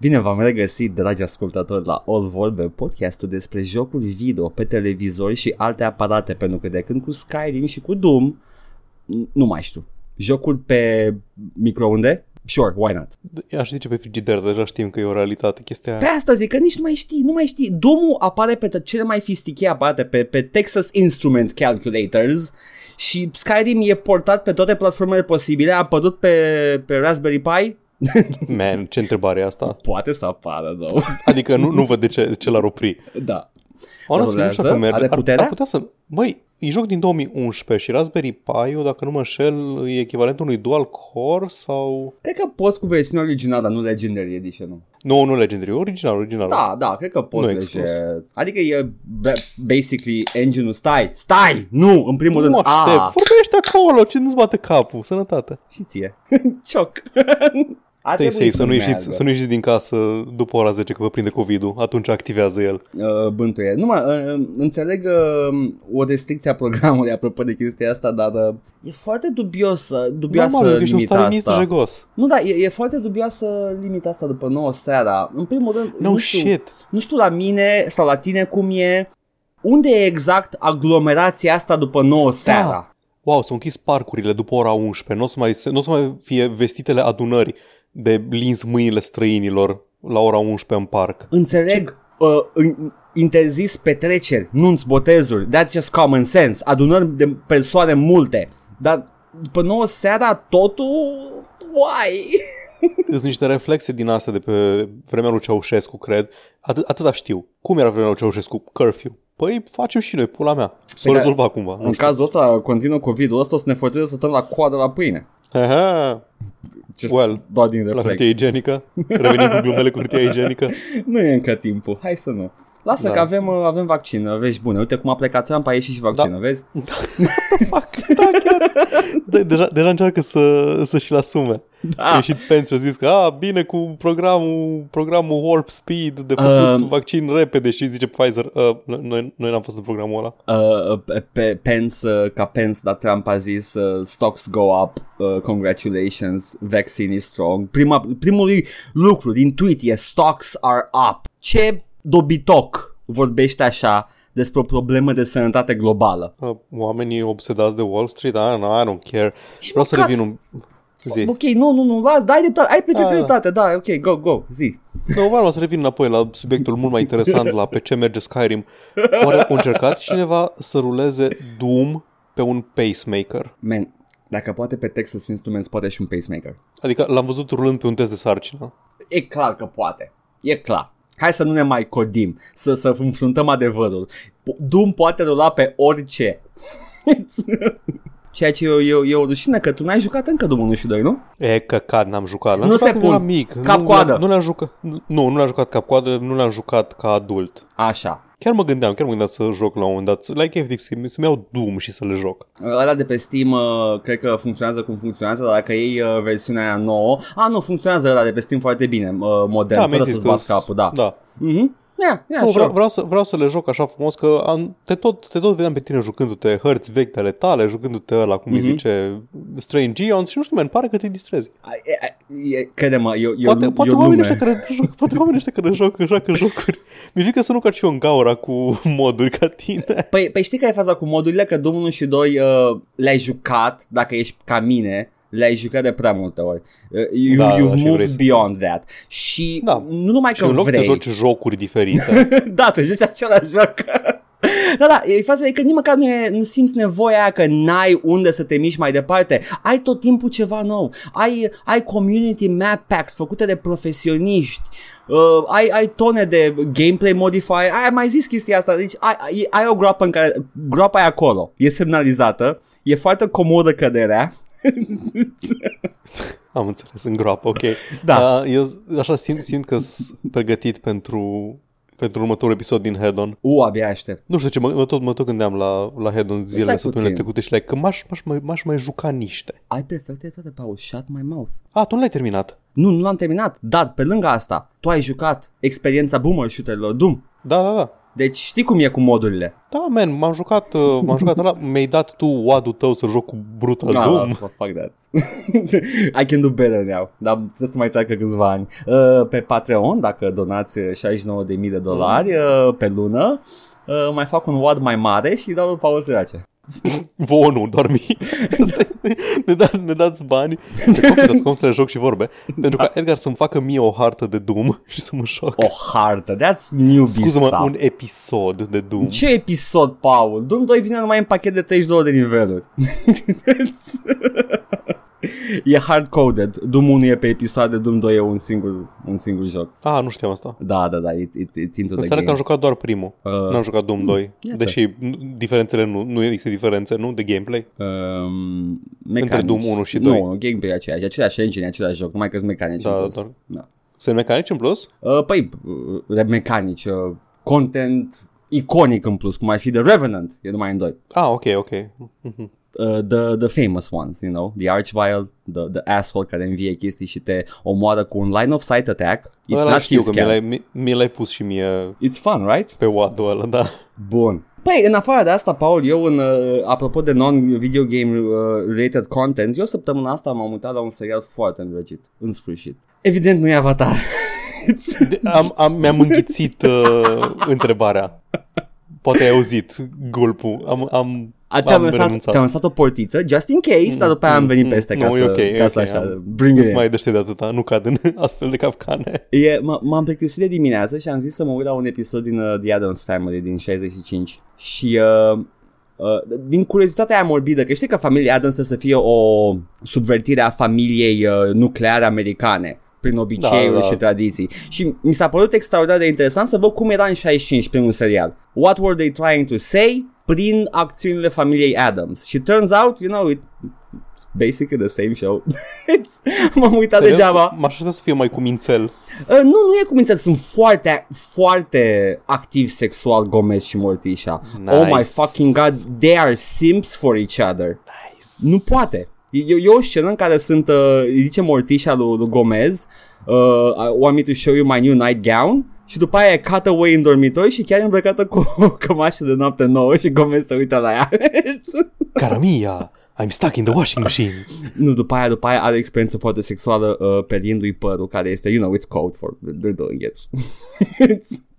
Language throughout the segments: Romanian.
Bine v-am regăsit, dragi ascultători, la All Vorbe, podcastul despre jocuri video pe televizor și alte aparate, pentru că de când cu Skyrim și cu Doom, nu mai știu, jocuri pe microunde, Sure, why not? Aș zice pe frigider, deja știm că e o realitate chestia Pe asta zic că nici nu mai știi, nu mai știi. Doom apare pe cele mai fistiche aparate, pe, pe Texas Instrument Calculators și Skyrim e portat pe toate platformele posibile, a apărut pe, pe Raspberry Pi, Man, ce întrebare e asta? Poate să apară, though. Adică nu, nu văd de ce, de ce l-ar opri. Da. Honest, nu știu Rulează? cum merge. Are Ar, puterea? ar putea să... Băi, e joc din 2011 și Raspberry Pi, dacă nu mă înșel, e echivalentul unui dual core sau... Cred că poți cu versiunea originală, dar nu Legendary Edition. Nu. Nu, nu Legendary, original, original. Da, da, cred că poți Nu lege. exclus. Adică e ba- basically engine-ul. Stai, stai! Nu, în primul Nu rând. mă aștept, A, vorbește acolo, ce nu-ți bate capul, sănătate. și ție. Cioc. Ar Stai trebui safe, să nu, ieșiți, meargă. să nu ieșiți din casă după ora 10 că vă prinde COVID-ul, atunci activează el. uh, bântuie. Numai, uh, înțeleg uh, o restricție a programului apropo de chestia asta, dar uh, e foarte dubiosă, dubioasă Normal, că ești un limita stalinist asta. regos. Nu, da, e, e foarte dubioasă limita asta după 9 seara. În primul rând, No nu, știu, shit. nu știu la mine sau la tine cum e, unde e exact aglomerația asta după 9 seara? Wow, s-au închis parcurile după ora 11, nu o să mai, n-o să mai fie vestitele adunări de lins mâinile străinilor la ora 11 în parc. Înțeleg, uh, în- interzis petreceri, nunți, botezuri, that's just common sense, adunări de persoane multe, dar după 9 seara totul, why? Sunt niște reflexe din astea de pe vremea lui Ceaușescu, cred. Atât, atâta știu. Cum era vremea lui Ceaușescu? Curfew. Păi facem și noi, pula mea. S-o Păi da, rezolva cumva. În cazul ăsta, continuă COVID-ul ăsta, o să ne forțeze să stăm la coadă la pâine. Aha, Just Well, doar din la reflex. hârtie igienică. Revenim cu glumele cu hârtia igienică. Nu e încă timpul, hai să nu. Lasă Da. că avem, uh, avem vaccin, uh, vești bune. Uite cum a plecat Trump, a ieșit și vaccinul, Da. vezi? Fuck, da, chiar. De, deja, deja încearcă să, să și-l asume. A Da. ieșit Pence și a zis că a, bine cu programul, programul Warp Speed de făcut Um, vaccin repede și zice Pfizer, uh, noi, noi n-am fost în programul ăla. Uh, pe- pe Pence, uh, ca Pence, dar Trump a zis uh, stocks go up, uh, congratulations, vaccine is strong. Prima, primul lucru din tweet e stocks are up. Ce dobitoc vorbește așa despre o problemă de sănătate globală? Uh, oamenii obsedați de Wall Street, ah, no, I don't care. Și Vreau să măcar- revin un... Zi. Ok, nu, nu, nu, las, dai de ai perfectă Da, da. dreptate, da, ok, go, go, zi. Nu, vreau să revin înapoi la subiectul mult mai interesant la pe ce merge Skyrim. Oare a încercat cineva să ruleze Doom pe un pacemaker? Man, dacă poate pe Texas Instruments, poate și un pacemaker. Adică l-am văzut rulând pe un test de sarcină. E clar că poate. E clar. Hai să nu ne mai codim, să, să înfruntăm adevărul. Po- Doom poate rula pe orice. Ceea ce e, e, e o rușine că tu n-ai jucat încă Doom 1 și 2, nu? E căcat, n-am jucat. L-am Nu jucat se când pun. eram mic. Cap nu, coadă. Nu l-am jucat. Nu, nu l-am jucat cap coadă, nu l-am jucat ca adult. Așa. Chiar mă gândeam, chiar mă gândeam să joc la un moment dat. Like efectiv, să- să-mi iau Doom și să le joc. Ăla de pe Steam uh, cred că funcționează cum funcționează, dar dacă iei uh, versiunea aia nouă, a, nu, funcționează ăla de pe Steam foarte bine, uh, modern, mi-ai fără zis să-ți că bați s- capul, da. Da. Mhm. Yeah, yeah, Nu, sure. vreau, vreau, să, vreau să le joc așa frumos că am, te, tot, te tot vedeam pe tine jucându-te hărți vechi ale tale, jucându-te ăla, cum Mhm. îi zice, Strange Eons și nu știu, man, pare că te distrezi. Ai- e- e- Crede-mă, eu, eu, Poate, eu poate lume. oamenii ăștia care joc, poate oamenii ăștia care joacă, joacă jocuri. Mi-e frică să nu caci eu în gaura cu moduri ca tine. Păi, păi știi care e faza cu modurile? Că Doom 1 și 2 uh, le-ai jucat, dacă ești ca mine, le-ai jucat de prea multe ori. Uh, you, Da, da, you've și vrei moved să- beyond that. Și Da. nu numai Și că în loc vrei. să joci jocuri diferite, da, te joci același joc. Da, da, e faza e că nici măcar nu, e, nu simți nevoia aia că n-ai unde să te miști mai departe. Ai tot timpul ceva nou. Ai, ai community map packs făcute de profesioniști. Uh, ai, ai tone de gameplay modifier. Ai mai zis chestia asta. Deci ai, ai, ai o groapă în care groapa e acolo. E semnalizată. E foarte comodă căderea. am înțeles, în groapă, ok. Da. Uh, eu așa simt, simt că sunt pregătit pentru, pentru următorul episod din Head-On. U, abia aștept. Nu știu ce, mă, mă, tot, mă tot gândeam la, la Head-On zilele, Stai săptămânile puțin. trecute și like, că m-aș, m-aș, mai, m-aș mai juca niște. Ai perfecte toate, Paul. Shut my mouth. A, tu nu l-ai terminat. Nu, nu l-am terminat, dar pe lângă asta, tu ai jucat experiența boomer shooterilor Doom. Da, da, da. Deci știi cum e cu modurile. Da, man, m-am jucat, uh, m-am jucat ăla, mi-ai dat tu wad tul tău să joc cu Brutal Ah, Doom. fuck that. I can do better now. Dar trebuie să mai treacă câțiva ani. Uh, pe Patreon, dacă donați 69.000 de dolari uh, pe lună, uh, mai fac un WAD mai mare și dau Paul Sărace. Vouă nu, doar mie. Asta e- ne, da, ne dați bani pe coffee.com să le joc și vorbe pentru ca Edgar să-mi facă mie o hartă de Doom și să mă joc. O hartă, that's newbie Scuză-mă, stuff. un episod de Doom. Ce episod, Paul? Doom 2 vine numai în pachet de 32 de niveluri. E hard-coded. Doom 1 e pe episoade, Doom 2 e un singur, un singur joc. Ah, nu știam asta. Da, da, da, it's, it's, it's into the Înseamnă game. că am jucat doar primul. Uh, N-am jucat Doom 2. iată. Deși nu- diferențele nu, nu există diferențe, nu? De gameplay. Um, mecanici. Doom 1 și 2. Nu, gameplay e aceeași, același engine, același joc, numai că sunt mecanici Da, în plus. doar- Da. Sunt mecanici în plus? Uh, păi, uh, de mecanici, uh, content iconic în plus, cum ar fi The Revenant, e numai în doi. Ah, ok, ok. Mhm. Uh, the, the famous ones, you know, the Archvile, the, the asshole care învie chestii și te omoară cu un line of sight attack. It's Ăla not știu kill că mi scam. l-ai, mi, mi l-ai pus și mie It's fun, right? pe wad ăla, da. Bun. Păi, în afară de asta, Paul, eu, în, uh, apropo de non-video game uh, related content, eu săptămâna asta m-am uitat la un serial foarte îndrăgit, în sfârșit. Evident nu e Avatar. De, am, am, mi-am înghițit uh, întrebarea. Poate ai auzit gulpul. Am, am, A, ți-am, am lăsat, renunțat. ți-am lăsat o portiță, just in case, dar după aia am venit Mm, peste nu, ca e să, ok, ca e să ok, așa, am- bring it Nu in. mai dește de atâta, nu cad în astfel de capcane. E, m- m-am plictisit de dimineață și am zis să mă uit la un episod din uh, The Addams Family din 65 și uh, uh, din curiozitatea aia morbidă, că știi că familia Addams trebuie să fie o subvertire a familiei uh, nucleare americane prin obiceiuri Da, da. și tradiții. Și mi s-a părut extraordinar de interesant să văd cum era în 65 primul serial. What were they trying to say prin acțiunile familiei Adams. Și turns out, you know, it, it's basically the same show. It's, m-am uitat Serios? degeaba. M-aș aștepta să fie mai cumințel. Uh, nu, nu e cum înțeleg, sunt foarte, foarte activ sexual Gomez și Morticia. Nice. Oh my fucking god, they are simps for each other. Nice. Nu poate. E, e o scenă în care sunt, uh, îi zice Morticia lui, lui Gomez, uh, I want me to show you my new nightgown și după aia e cut away în dormitor și chiar e îmbrăcată cu o cămașă de noapte nouă și Gomez se uită la ea. Caramia, I'm stuck in the washing machine. nu, după aia, după aia are o experiență foarte sexuală uh, perindu-i părul, care este, you know, it's code for they're doing it.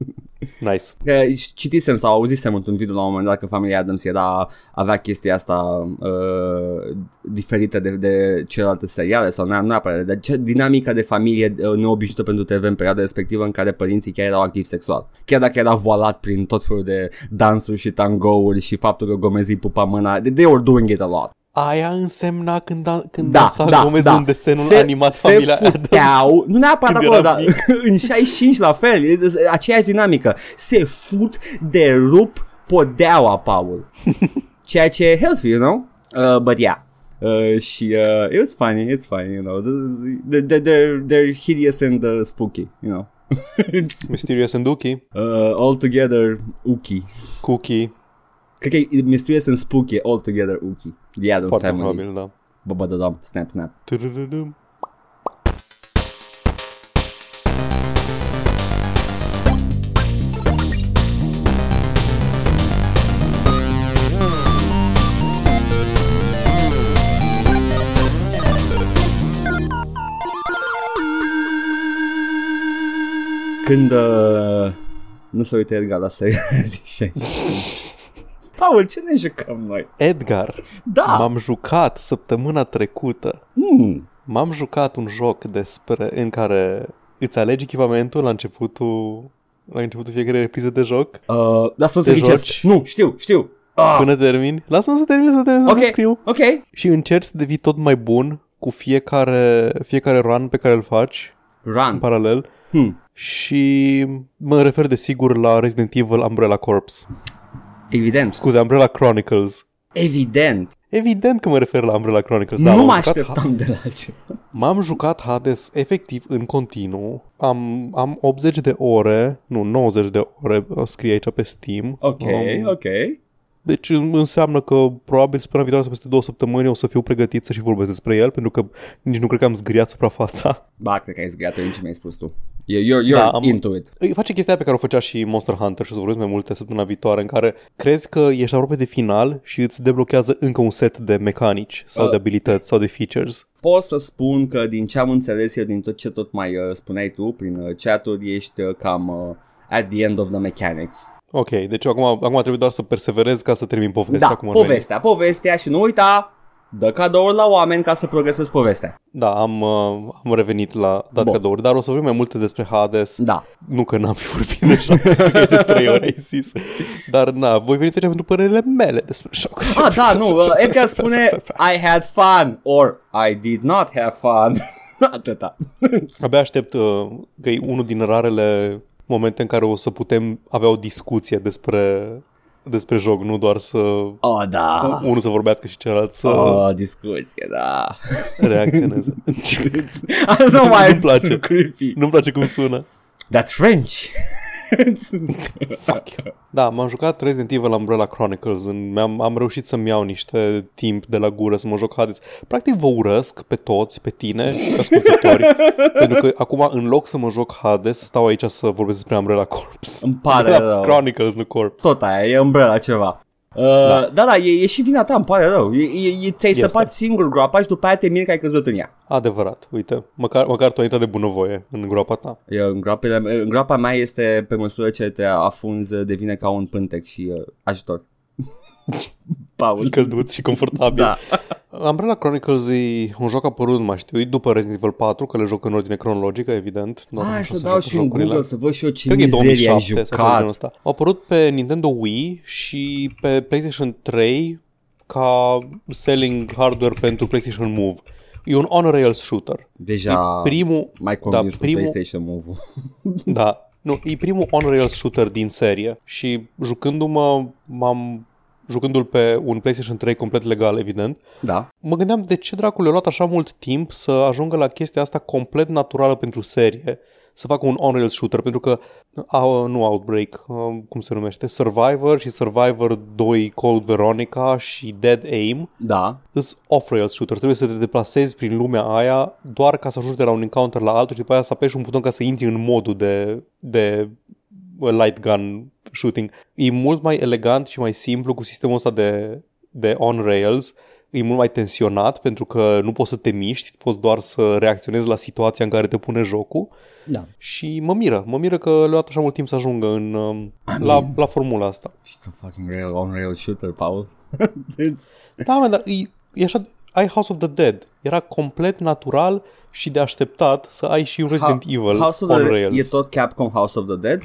It's- Nice. Că citisem sau auzisem într-un video la un moment dat că familia Adams era, avea chestia asta uh, diferită de, de celelalte seriale sau nu neapărat, de ce, dinamica de familie uh, neobișnuită pentru TV în perioada respectivă în care părinții chiar erau activi sexual. Chiar dacă era voalat prin tot felul de dansuri și tangouri și faptul că Gomez îi pupa mâna, they, they were doing it a lot. Aia însemna când, da, când Da, dansa da, Gomez da. în desenul se, animat se Familia Adams. futeau, nu neapărat Când acolo, eram dar mic. în 65 la fel, e aceeași dinamică. Se fut de rup podeaua, Paul. Ceea ce e healthy, you know? Uh, but yeah. Uh, și uh, it was funny, it's funny, you know. They're, they're, they're, they're hideous and uh, spooky, you know. It's Mysterious and Dookie, uh, all together ooky. Cookie, Cred că e mysterious and spooky, all together ooky. The Addams foarte Family. probabil, da. Ba, ba, da, da, snap, snap. Când uh, nu se uită Edgar la seriale din 65. Paul, ce ne jucăm noi? Edgar, Da! m-am jucat săptămâna trecută. Mm. M-am jucat un joc despre în care îți alegi echipamentul la începutul la începutul fiecare repriză de joc Uh, lasă-mă să Te ghicesc. joci? Nu, știu, știu. Ah. până termini. Lasă-mă să termin să termin să Ok. descriu. Ok. Și încerci să devii tot mai bun cu fiecare, fiecare run pe care îl faci în Run. paralel. Hmm. Și mă refer desigur la Resident Evil Umbrella Corps. Evident. Scuze, Umbrella Chronicles. Evident. Evident că mă refer la Umbrella Chronicles. nu da, m-am mă jucat așteptam de la altceva. M-am jucat Hades efectiv în continuu. Am, am 80 de ore, nu, 90 de ore, o scrie aici pe Steam. Ok, Um, ok. Deci în- înseamnă că probabil săptămâna viitoare sau peste două săptămâni o să fiu pregătit să și vorbesc despre el, pentru că nici nu cred că am zgriat suprafața. Ba, cred că ai zgriat în ce mi-ai spus tu. You're, you're, you're Da, am- into it. Îi face chestia pe care o făcea și Monster Hunter și o să vorbesc mai multe săptămâna viitoare, în care crezi că ești aproape de final și îți deblochează încă un set de mecanici sau Uh. de abilități sau de features. Pot să spun că din ce am înțeles eu, din tot ce tot mai uh, spuneai tu prin uh, chat-uri, ești uh, cam uh, at the end of the mechanics. Ok, deci acum, acum trebuie doar să perseverez ca să termin povestea. da, cum ar veni. povestea, povestea și nu uita, dă cadouri la oameni ca să progresezi povestea. Da, am, uh, am revenit la dat Bun. cadouri, dar o să vorbim mai multe despre Hades. Da. Nu că n-am fi vorbit deja, cred că de trei ori ai zis. Dar na, voi veniți aici pentru părerile mele despre joc. Ah, da, nu, uh, Edgar spune I had fun or I did not have fun. Atâta. Abia aștept uh, că e unul din rarele momente în care o să putem avea o discuție despre, despre joc, nu doar să Oh, da. unul să vorbească și celălalt să Oh, discuție, da. reacționeze. nu mai Nu-mi place. sunt creepy. Nu-mi place cum sună. That's French. Fuck you. Da, m-am jucat Resident Evil Umbrella Chronicles. În, am am reușit să-mi iau niște timp de la gură să mă joc Hades. Practic vă urăsc pe toți, pe tine, ascultători, pentru că acum în loc să mă joc Hades, stau aici să vorbesc despre Umbrella Corps. Îmi pare Umbrella rău. Chronicles, nu Corps. Tot aia, e umbrella ceva. Uh, da. da, da, e, e și vina ta, îmi pare rău. E, e, e, ți-ai Este. săpat singur groapa și după aia te miri că ai căzut în ea. Adevărat, uite, măcar, măcar tu ai intrat de bunăvoie în groapa ta. Eu, în, groapele, în groapa mea este pe măsură ce te afunzi, devine ca un pântec și uh, ajutor. Paul. Călduț și confortabil. Da. Umbrella Chronicles e un joc apărut, nu mai știu, e după Resident Evil 4, că le joc în ordine cronologică, evident. Nu Hai așa să se dau joacă și în jocurile. Google să văd și eu ce Cred că e mizerie ai 2007 sau ceva de genul jucat. ăsta. A apărut pe Nintendo Wii și pe PlayStation 3 ca selling hardware pentru PlayStation Move. E un on-rails shooter. Deja E primul, mai convins da, cu primul- PlayStation Move-ul. da, nu, e primul on-rails shooter din serie și jucându-mă, m-am jucându-l pe un PlayStation 3 complet legal, evident, Da. mă gândeam de ce dracu le-a luat așa mult timp să ajungă la chestia asta complet naturală pentru serie, să facă un on-rails shooter, pentru că, uh, nu Outbreak, uh, cum se numește, Survivor și Survivor 2 Cold Veronica și Dead Aim Da. îs off-rails shooter, trebuie să te deplasezi prin lumea aia doar ca să ajungi de la un encounter la altul și după aia să apeși un buton ca să intri în modul de, de uh, light gun shooting. E mult mai elegant și mai simplu cu sistemul ăsta de, de on-rails, e mult mai tensionat pentru că nu poți să te miști, poți doar să reacționezi la situația în care te pune jocul Da. și mă miră, mă miră că le-a luat așa mult timp să ajungă în, um, I la, mean- la formula asta. She's a fucking real on-rail shooter, Paul. It's... Da, mă, dar e, e așa, ai House of the Dead. Era complet natural și de așteptat să ai și un Resident Evil House of on the Rails. E tot Capcom House of the Dead?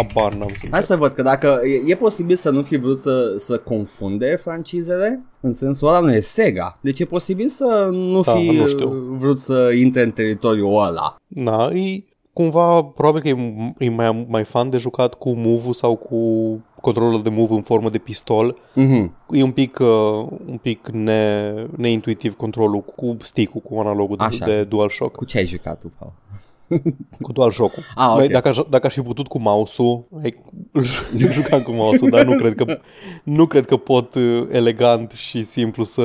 Habar n-am să Hai să văd că dacă e, e posibil să nu fi vrut să, să confunde francizele, în sensul ăla nu e Sega. Deci e posibil să nu Da, fi nu știu. vrut să intre în teritoriul ăla. Na, e cumva, probabil că e, e mai, mai fan de jucat cu move sau cu controlul de move în formă de pistol. Mhm. E un pic, uh, un pic ne, neintuitiv controlul cu stick-ul, cu analogul de, Așa. de DualShock. Cu ce ai jucat tu, Paul? Cu DualShock-ul. Ah, ok. Băi, Dacă, aș, dacă aș fi putut cu mouse-ul, ai, îl jucam cu mouse-ul, dar nu cred că, nu cred că pot uh, elegant și simplu să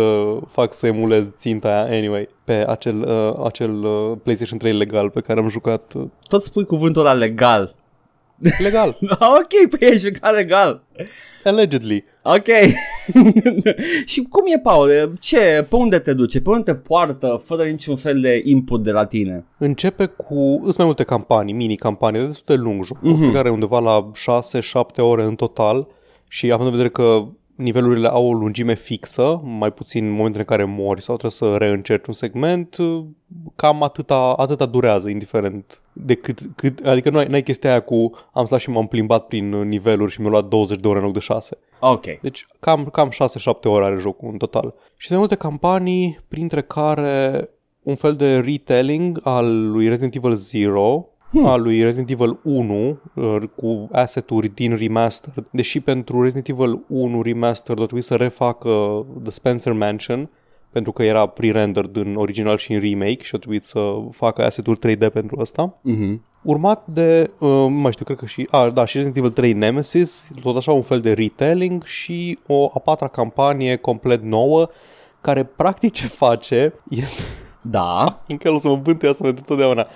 fac să emulez ținta aia anyway pe acel, uh, acel uh, PlayStation 3 legal pe care am jucat uh, Tot spui cuvântul ăla legal. Legal, Ah, ok, păi ai jucat legal. allegedly. Ok. și cum e, Paul? Ce, pe unde te duce? Pe unde te poartă fără niciun fel de input de la tine? Începe cu, sunt mai multe campanii, mini-campanii, destul de lung jocul, Mhm. mm-hmm. care are undeva la 6-7 ore în total și având în vedere că nivelurile au o lungime fixă, mai puțin în momentele în care mori sau trebuie să reîncerci un segment, cam atâta, atâta durează, indiferent de cât, cât adică nu ai, n-ai chestia aia cu am stat și m-am plimbat prin niveluri și mi-a luat 20 de ore în loc de 6. Ok. Deci cam, cam 6-7 ore are jocul în total. Și sunt multe campanii, printre care un fel de retelling al lui Resident Evil 0, hmm. al lui Resident Evil 1 uh, cu asset-uri din remastered. Deși pentru Resident Evil 1 remastered a trebuit să refacă The Spencer Mansion, pentru că era pre-rendered în original și în remake și a trebuit să facă asset-uri 3D pentru asta. Mhm. urmat de, uh, nu mai știu, cred că și, a, da, și Resident Evil 3 Nemesis, tot așa un fel de retelling și o a patra campanie complet nouă, care practic ce face este, Da. încă o să mă bântuie asta pentru totdeauna,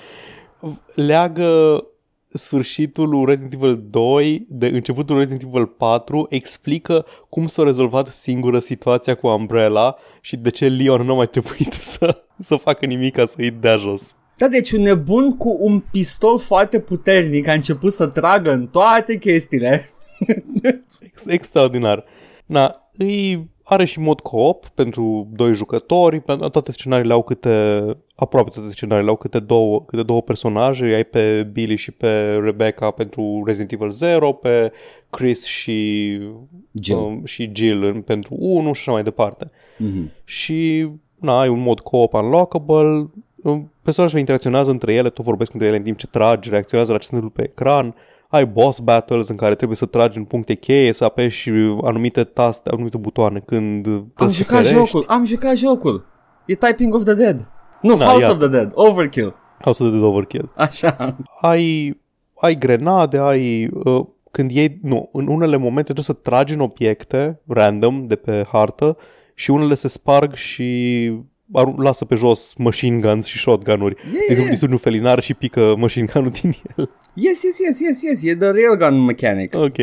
leagă sfârșitul lui Resident Evil 2 de începutul lui Resident Evil 4 explică cum s-a rezolvat singură situația cu Umbrella și de ce Leon nu a mai trebuit să, să facă nimic ca să-i dea jos. Da, deci un nebun cu un pistol foarte puternic a început să tragă în toate chestiile. Ex- extraordinar. Na, îi are și mod co-op pentru doi jucători, pe- toate scenariile au câte, aproape toate scenariile au câte două, câte două personaje, ai pe Billy și pe Rebecca pentru Resident Evil 0, pe Chris și Jill. um, și Jill în, pentru 1 și așa mai departe. Mhm. Și na, ai un mod co-op unlockable, um, personajele interacționează între ele, tot vorbesc între ele în timp ce tragi, reacționează la ce se întâmplă pe ecran, ai boss battles în care trebuie să tragi în puncte cheie, să apeși anumite taste, anumite butoane când Am te jucat ferești. jocul, am jucat jocul. E Typing of the Dead. Nu, Da, House ia. of the Dead, Overkill. House of the Dead Overkill. Așa. Ai, ai grenade, ai... Uh, când iei, nu, în unele momente trebuie să tragi în obiecte random de pe hartă și unele se sparg și arun- lasă pe jos machine guns și shotgun-uri. De exemplu, Yeah. distrugi un felinar și pică machine gun-ul din el. Yes, yes, yes, yes, yes, e the railgun mechanic. Ok.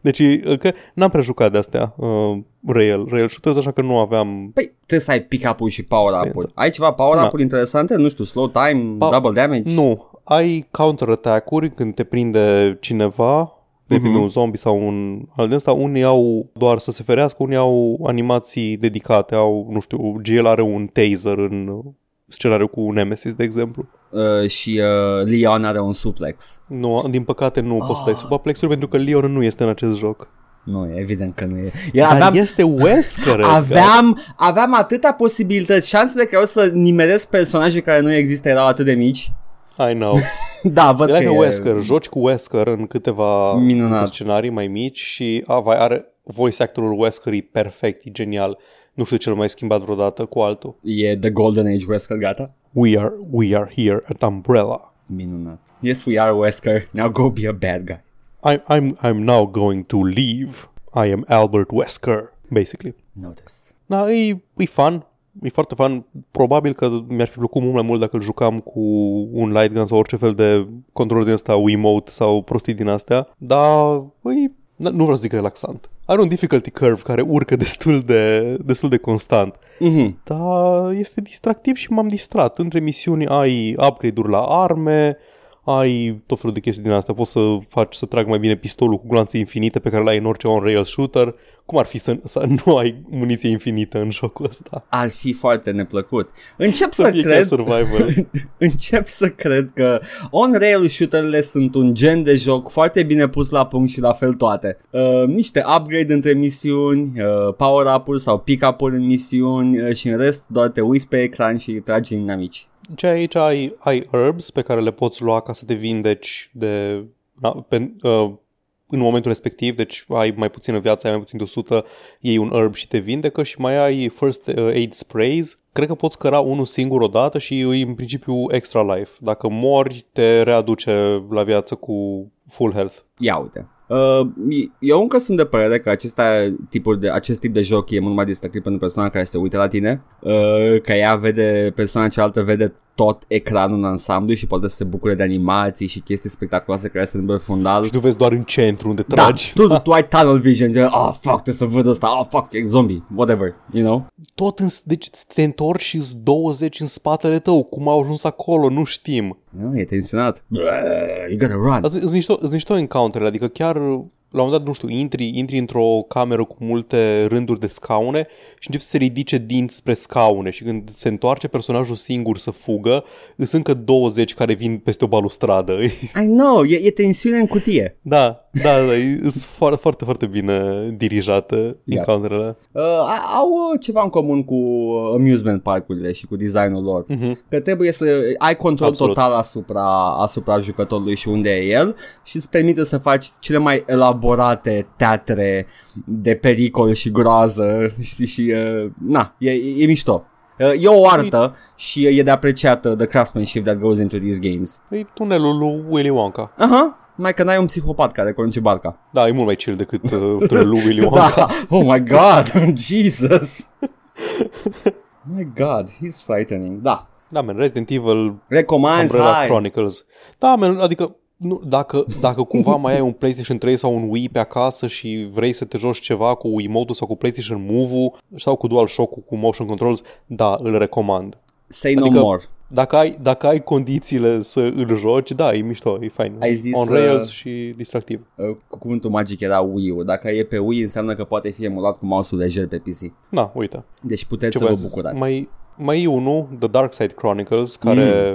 Deci, uh, că n-am prea jucat de astea uh, rail, rail shooters, așa că nu aveam... Păi, trebuie să ai pick-up-ul și power-up-ul. Experiență. Ai ceva power-up-uri interesante? Nu știu, slow time, Pa- double damage? Nu. Ai counter-attack-uri când te prinde cineva, te prinde Mhm. un zombie sau un al de ăsta. Unii au doar să se ferească, unii au animații dedicate, au, nu știu, GL are un taser în uh, scenariu cu Nemesis, de exemplu. Uh, și uh, Leon are un suplex. Nu, din păcate nu poți să dai Ah. supraplexuri pentru că Leon nu este în acest joc. Nu, evident că nu e. Eu Dar aveam, este Wesker. Edgar. aveam, aveam atâtea posibilități. Șansele că eu să nimeresc personaje care nu există erau atât de mici. I know. Da, văd Era că ca e... Wesker, joci cu Wesker în câteva Minunat. scenarii mai mici și a, vai, are voice actorul Wesker e perfect, e genial. Nu știu ce l mai schimbat vreodată cu altul. E The Golden Age Wesker, gata? We are, we are here at Umbrella. Minunat. Yes, we are Wesker. Now go be a bad guy. I'm, I'm, I'm now going to leave. I am Albert Wesker, basically. Notice. Da, e, e fun. E foarte fun. Probabil că mi-ar fi plăcut mult mai mult dacă îl jucam cu un light gun sau orice fel de control din ăsta Wiimote sau prostii din astea. Dar, e, nu vreau să zic relaxant. Are un difficulty curve care urcă destul de, destul de constant. Mhm. Dar este distractiv și m-am distrat. Între misiuni ai upgrade-uri la arme, ai tot felul de chestii din astea. Poți să faci să trag mai bine pistolul cu gloanțe infinite pe care l-ai în orice on-rail shooter. Cum ar fi să, să nu ai muniție infinită în jocul ăsta? Ar fi foarte neplăcut. Încep Să să, fie ca cred... survival. Încep să cred că on-rail shooterele sunt un gen de joc foarte bine pus la punct și la fel toate. Uh, niște upgrade între misiuni, uh, power-up-uri sau pick-up-uri în misiuni uh, și în rest doar te uiți pe ecran și tragi din inamici. Ce aici ai, ai herbs pe care le poți lua ca să te vindeci de, na, pe, uh, în momentul respectiv, deci ai mai puțină viață, ai mai puțin de 100, iei un herb și te vindecă și mai ai first uh, aid sprays. Cred că poți căra unul singur odată și e în principiu extra life. Dacă mori, te readuce la viață cu full health. Ia uite. Uh, eu încă sunt de părere că acesta tipuri de, acest tip de joc e mult mai distractiv pentru persoana care se uită la tine, uh, că ea vede, persoana cealaltă vede tot ecranul în ansamblu și poate să se bucure de animații și chestii spectaculoase care se întâmplă pe fundal. Și tu vezi doar în centru unde Da, tragi. tu, tu, tu ai tunnel vision, de, oh, fuck, trebuie să văd asta, oh, fuck, e zombie, whatever, you know? Tot în, deci te întorci și 20 în spatele tău. Cum au ajuns acolo, nu știm. Nu, e tensionat. You gotta run. Dar sunt mișto, sunt mișto encounter adică chiar la un moment dat, nu știu, intri, intri într-o cameră cu multe rânduri de scaune și începi să se ridice dinți spre scaune și când se întoarce personajul singur să fugă, sunt încă 20 care vin peste o balustradă. I know, e, e tensiune în cutie. da, da, da, sunt foarte, foarte, foarte bine dirijate Ia. encounterele. Uh, au uh, ceva în comun cu uh, amusement parkurile și cu designul lor. Mhm. Că trebuie să ai control Absolut. total asupra, asupra jucătorului și unde e el și îți permite să faci cele mai elaborate teatre de pericol și groază știi, și uh, na, e, e, e mișto. Uh, e o artă și e de apreciat uh, the craftsmanship that goes into these games. E tunelul lui Willy Wonka. Aha, mai că n-ai un psihopat care conduce barca. Da, e mult mai chill decât uh, tunelul lui Willy Wonka. Da, oh my god, Jesus. my god, he's frightening. Da, Da, man, Resident Evil recomanzi, Umbrella hai. Chronicles. Da, man, adică nu, dacă, dacă cumva mai ai un PlayStation 3 sau un Wii pe acasă și vrei să te joci ceva cu Wiimote sau cu PlayStation Move-ul sau cu DualShock-ul cu motion controls, da, îl recomand. Say no Adică- more. Dacă ai, dacă ai condițiile să îl joci, da, e mișto, e fain. Ai zis, On uh, rails și distractiv. Uh, cu cuvântul magic era Wii-ul. Dacă e pe Wii înseamnă că poate fi emulat cu mouse-ul lejer pe PC. Na, uite. Deci puteți Ce să vă voiam să zic? bucurați. Mai, mai e unul, The Dark Side Chronicles, care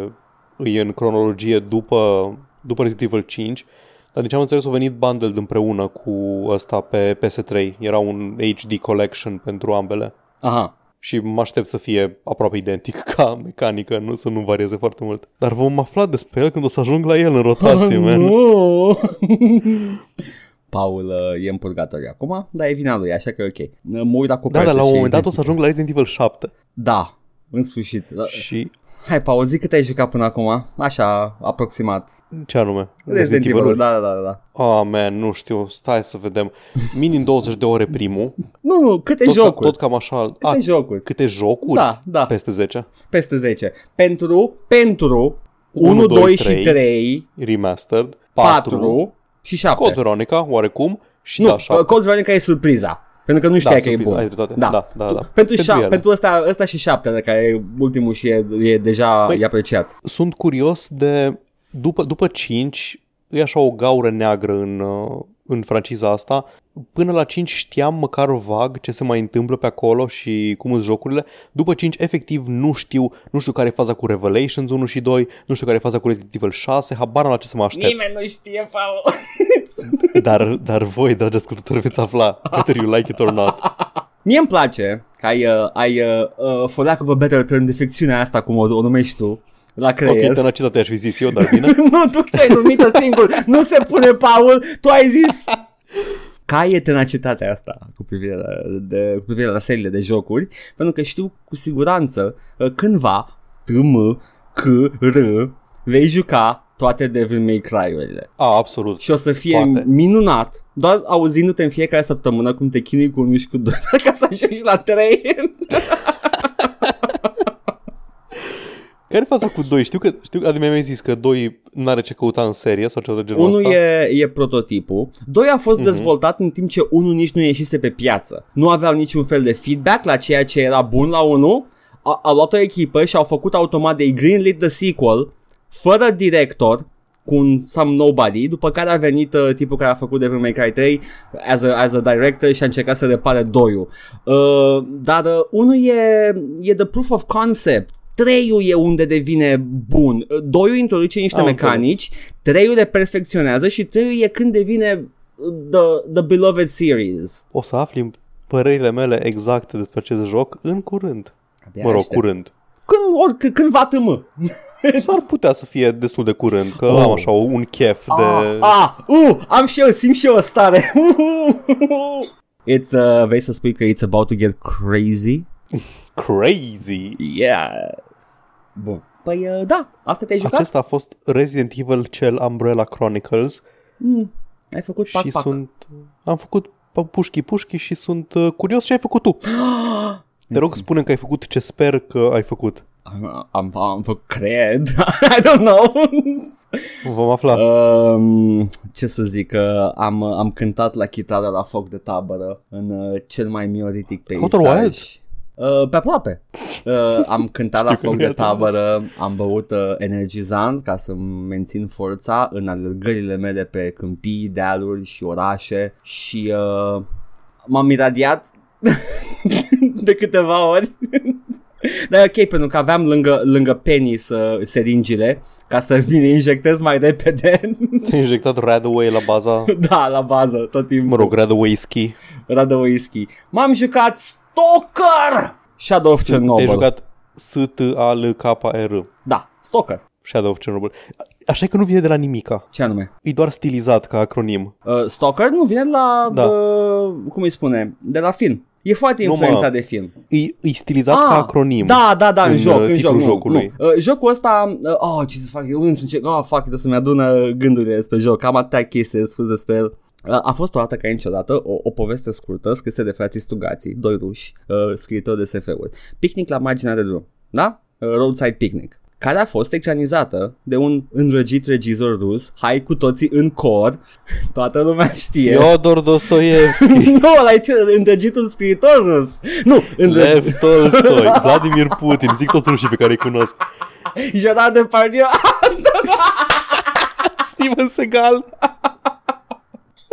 mm. e în cronologie după, după Resident Evil 5. Dar din ce am înțeles, au venit bundled împreună cu ăsta pe PS3. Era un HD collection pentru ambele. Aha. Și mă aștept să fie aproape identic ca mecanică, nu să nu varieze foarte mult. Dar vom afla despre el când o să ajung la el în rotație, man. nu. Paul uh, e în purgatoriu acum, dar e vina lui, așa că e ok. Uh, Mă uit la Da, copertă dar la un și- moment dat o să ajung la Resident Evil 7. Da, în sfârșit. Da. Și Hai, Paul, zic cât ai jucat până acum? Așa, aproximat. ce anume? Resident Evil, Evil-uri? da, da, da, da. Oh, man, nu știu, stai să vedem. Minim 20 de ore primul. Nu, nu, câte Tot, ca, jocuri? tot cam așa. câte A, jocuri? câte jocuri? Da, da, Peste 10. peste 10. Pentru, pentru 1, Unu, 2 doi, și trei. 3, Remastered. 4. 4 și 7. Code Veronica, oarecum. Și Nu, da, 7. Code Veronica e surpriza. Pentru că nu știai Da, că e surpriză, bun. ai dreptate. Da. Da, da, da. Pentru, Pentru șa- ele. pentru ăsta, ăsta și șaptele, care e ultimul și e, e deja Păi- e apreciat. Sunt curios de... După, după 5, e așa o gaură neagră în, uh, în franciza asta. Până la 5 știam măcar vag ce se mai întâmplă pe acolo și cum sunt jocurile. După 5, efectiv, nu știu, nu știu care e faza cu Revelations 1 și 2, nu știu care e faza cu Resident Evil 6, habar n-am la ce să mă aștept. Nimeni nu știe, Paul. Dar, dar voi, dragi ascultători, veți afla whether you like it or not. Mie îmi place că ai, uh, ai uh, uh, for lack of a better term, defecțiunea asta, cum o, o numești tu, la Ok, creier. tenacitate aș fi zis eu, dar bine. nu, tu ți-ai numit-o singur. Nu se pune, Paul. Tu ai zis. Ca e tenacitatea asta cu privire, la, de, cu privire la seriile de jocuri, pentru că știu cu siguranță uh, cândva, TM, C, R, vei juca toate Devil May Cry-urile. A, absolut. Și o să fie Poate. minunat, doar auzindu-te în fiecare săptămână cum te chinui cu unul și cu doi ca să ajungi la trei. Care e faza cu 2? Știu că, știu că Adi mi-a zis că 2 n-are ce căuta în serie sau ceva de genul Unul ăsta. e, e prototipul, doi a fost Mhm. dezvoltat în timp ce unul nici nu ieșise pe piață. Nu aveau niciun fel de feedback la ceea ce era bun la unul. A, a luat o echipă și au făcut automat de greenlit the sequel fără director cu un some nobody, după care a venit uh, tipul care a făcut Devil May Cry 3 as a, as a director și a încercat să repare doiul. Uh, dar uh, unul e, e the proof of concept. Treiul e unde devine bun. Uh, Doiul introduce niște Am mecanici, treiul le perfecționează și treiul e când devine uh, the, the beloved series. O să afli părerile mele exacte despre acest joc în curând. Abia Mă rog, aștept. curând. Când, ori, când va tâmă. S-ar putea să fie destul de curând, că Oh. am așa un chef de... Ah, ah, uh, am și eu, simt și eu o stare. It's, uh, vrei să spui că it's about to get crazy? Crazy! Yes. Bun. Păi uh, da, asta te-ai jucat? Acesta a fost Resident Evil cel Umbrella Chronicles Mm, ai făcut pac, și pac. sunt... Am făcut pușchi pușchi și sunt uh, curios ce ai făcut tu. Te rog, spune că ai făcut ce sper că ai făcut. Am, am, am făcut, cred. I don't know. Vom afla. um, ce să zic, uh, am, am cântat la chitară la foc de tabără în uh, cel mai mioritic Outer peisaj. Wilds? Uh, pe aproape. Uh, am cântat la Știu că foc nu e de atât de tabără, am băut uh, energizant ca să mențin forța în alergările mele pe câmpii, dealuri și orașe și uh, m-am iradiat de câteva ori. Dar e ok, pentru că aveam lângă, lângă penis uh, seringile ca să mi le injectez mai repede. Ți-ai injectat Radaway la baza... da, la bază, tot timpul. Mă rog, Radaway Ski. Radă whisky. M-am jucat Stalker! Shadow of Te-ai Chernobyl. jucat S-T-A-L-K-R. Da, Stalker. Shadow of Chernobyl. Așa e că nu vine de la nimica. Ce anume? E doar stilizat ca acronim. Uh, Stalker nu vine la, Da. uh, cum îi spune, de la film. E foarte Nu, influențat mă. de film. E, e stilizat Ah, ca acronim. Da, da, da, în, în, joc, uh, în joc, titlul nu, jocului. Nu. Uh, jocul ăsta, uh, oh, ce să fac, eu nu știu ce, oh, fuck, trebuie să-mi adună gândurile despre joc, am atâtea chestii de spus despre el. Uh, A fost o dată ca niciodată o, o poveste scurtă scrisă de frații Stugații, doi ruși, uh, scriitori de SF-uri. Picnic la marginea de drum, da? Uh, roadside Picnic care a fost ecranizată de un înrăgit regizor rus, hai cu toții în cor, toată lumea știe. Fyodor Dostoevski, nu, ăla e ce- îndrăgitul scriitor rus. Nu, îndrăgit. Lev Tolstoi, Vladimir Putin, zic toți rușii pe care îi cunosc. Gerard Depardieu. Steven Seagal.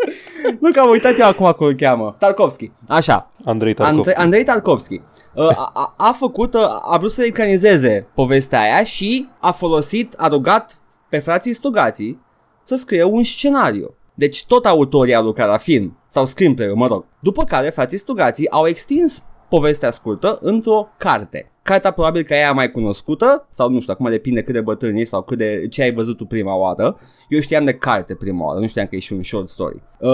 nu că am uitat eu acum cum îl cheamă. Tarkovski. Așa. Andrei Andrei, Tarkovski. Andrei Tarkovski. Uh, a, a, a făcut, uh, a vrut să ecranizeze povestea aia și a folosit, a rugat pe frații Stugații să scrie un scenariu. Deci tot autorii au lucrat la film, sau screenplay mă rog. După care frații Stugații au extins povestea scurtă într-o carte. Cartea probabil că e aia mai cunoscută, sau nu știu, acum depinde cât de bătrân ești sau cât de ce ai văzut tu prima oară. Eu știam de carte prima oară, nu știam că e și un short story. Uh,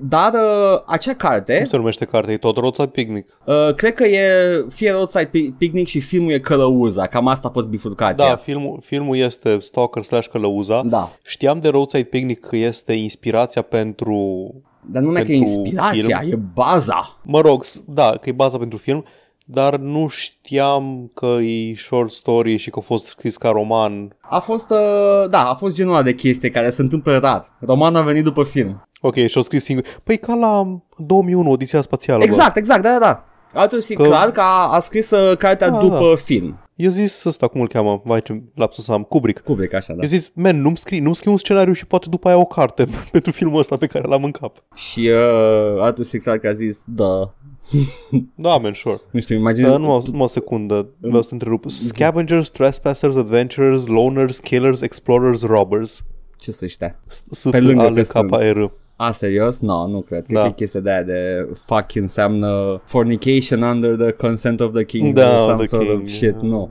dar uh, acea carte... Cum se numește cartea? E tot Roadside Picnic. Uh, cred că e fie Roadside Pi- Picnic și filmul e Călăuza, cam asta a fost bifurcația. Da, filmul, filmul este Stalker slash Călăuza. da. Știam de Roadside Picnic că este inspirația pentru... Dar nu numai că e Pentru inspirația, film. e baza. Mă rog, s- da, că e baza pentru film, dar nu știam că e short story și că a fost scris ca roman. A fost, uh, da, a fost genul ăla de chestie care se întâmplă rar. Romanul a venit după film. Ok, și-o scris singur. Păi ca la 2001, Odisea Spațială. Exact, exact, da, da, da. Altul e Că- clar că a, a scris uh, cartea Da, după film. Bă. Eu zis ăsta, cum îl cheamă? Vai ce lapsus am, Kubrick. Kubrick, așa, da. Eu zis, man, nu-mi scrii, nu scrii un scenariu și poate după aia o carte pentru filmul ăsta pe care l-am în cap. Și uh, altul e clar că a zis, da. Da, man, sure. Nu știu, imaginez... Da, numai, numai o secundă, vreau să te întrerup. Scavengers, trespassers, adventurers, loners, killers, explorers, robbers. Ce să ăștia? S- Sunt Pe lângă ale că sunt. KR. A, serios? No, nu cred. Cred Da. că e chestia de aia de fuck înseamnă fornication under the consent of the king Da, or some the sort king, of shit. da. Nu.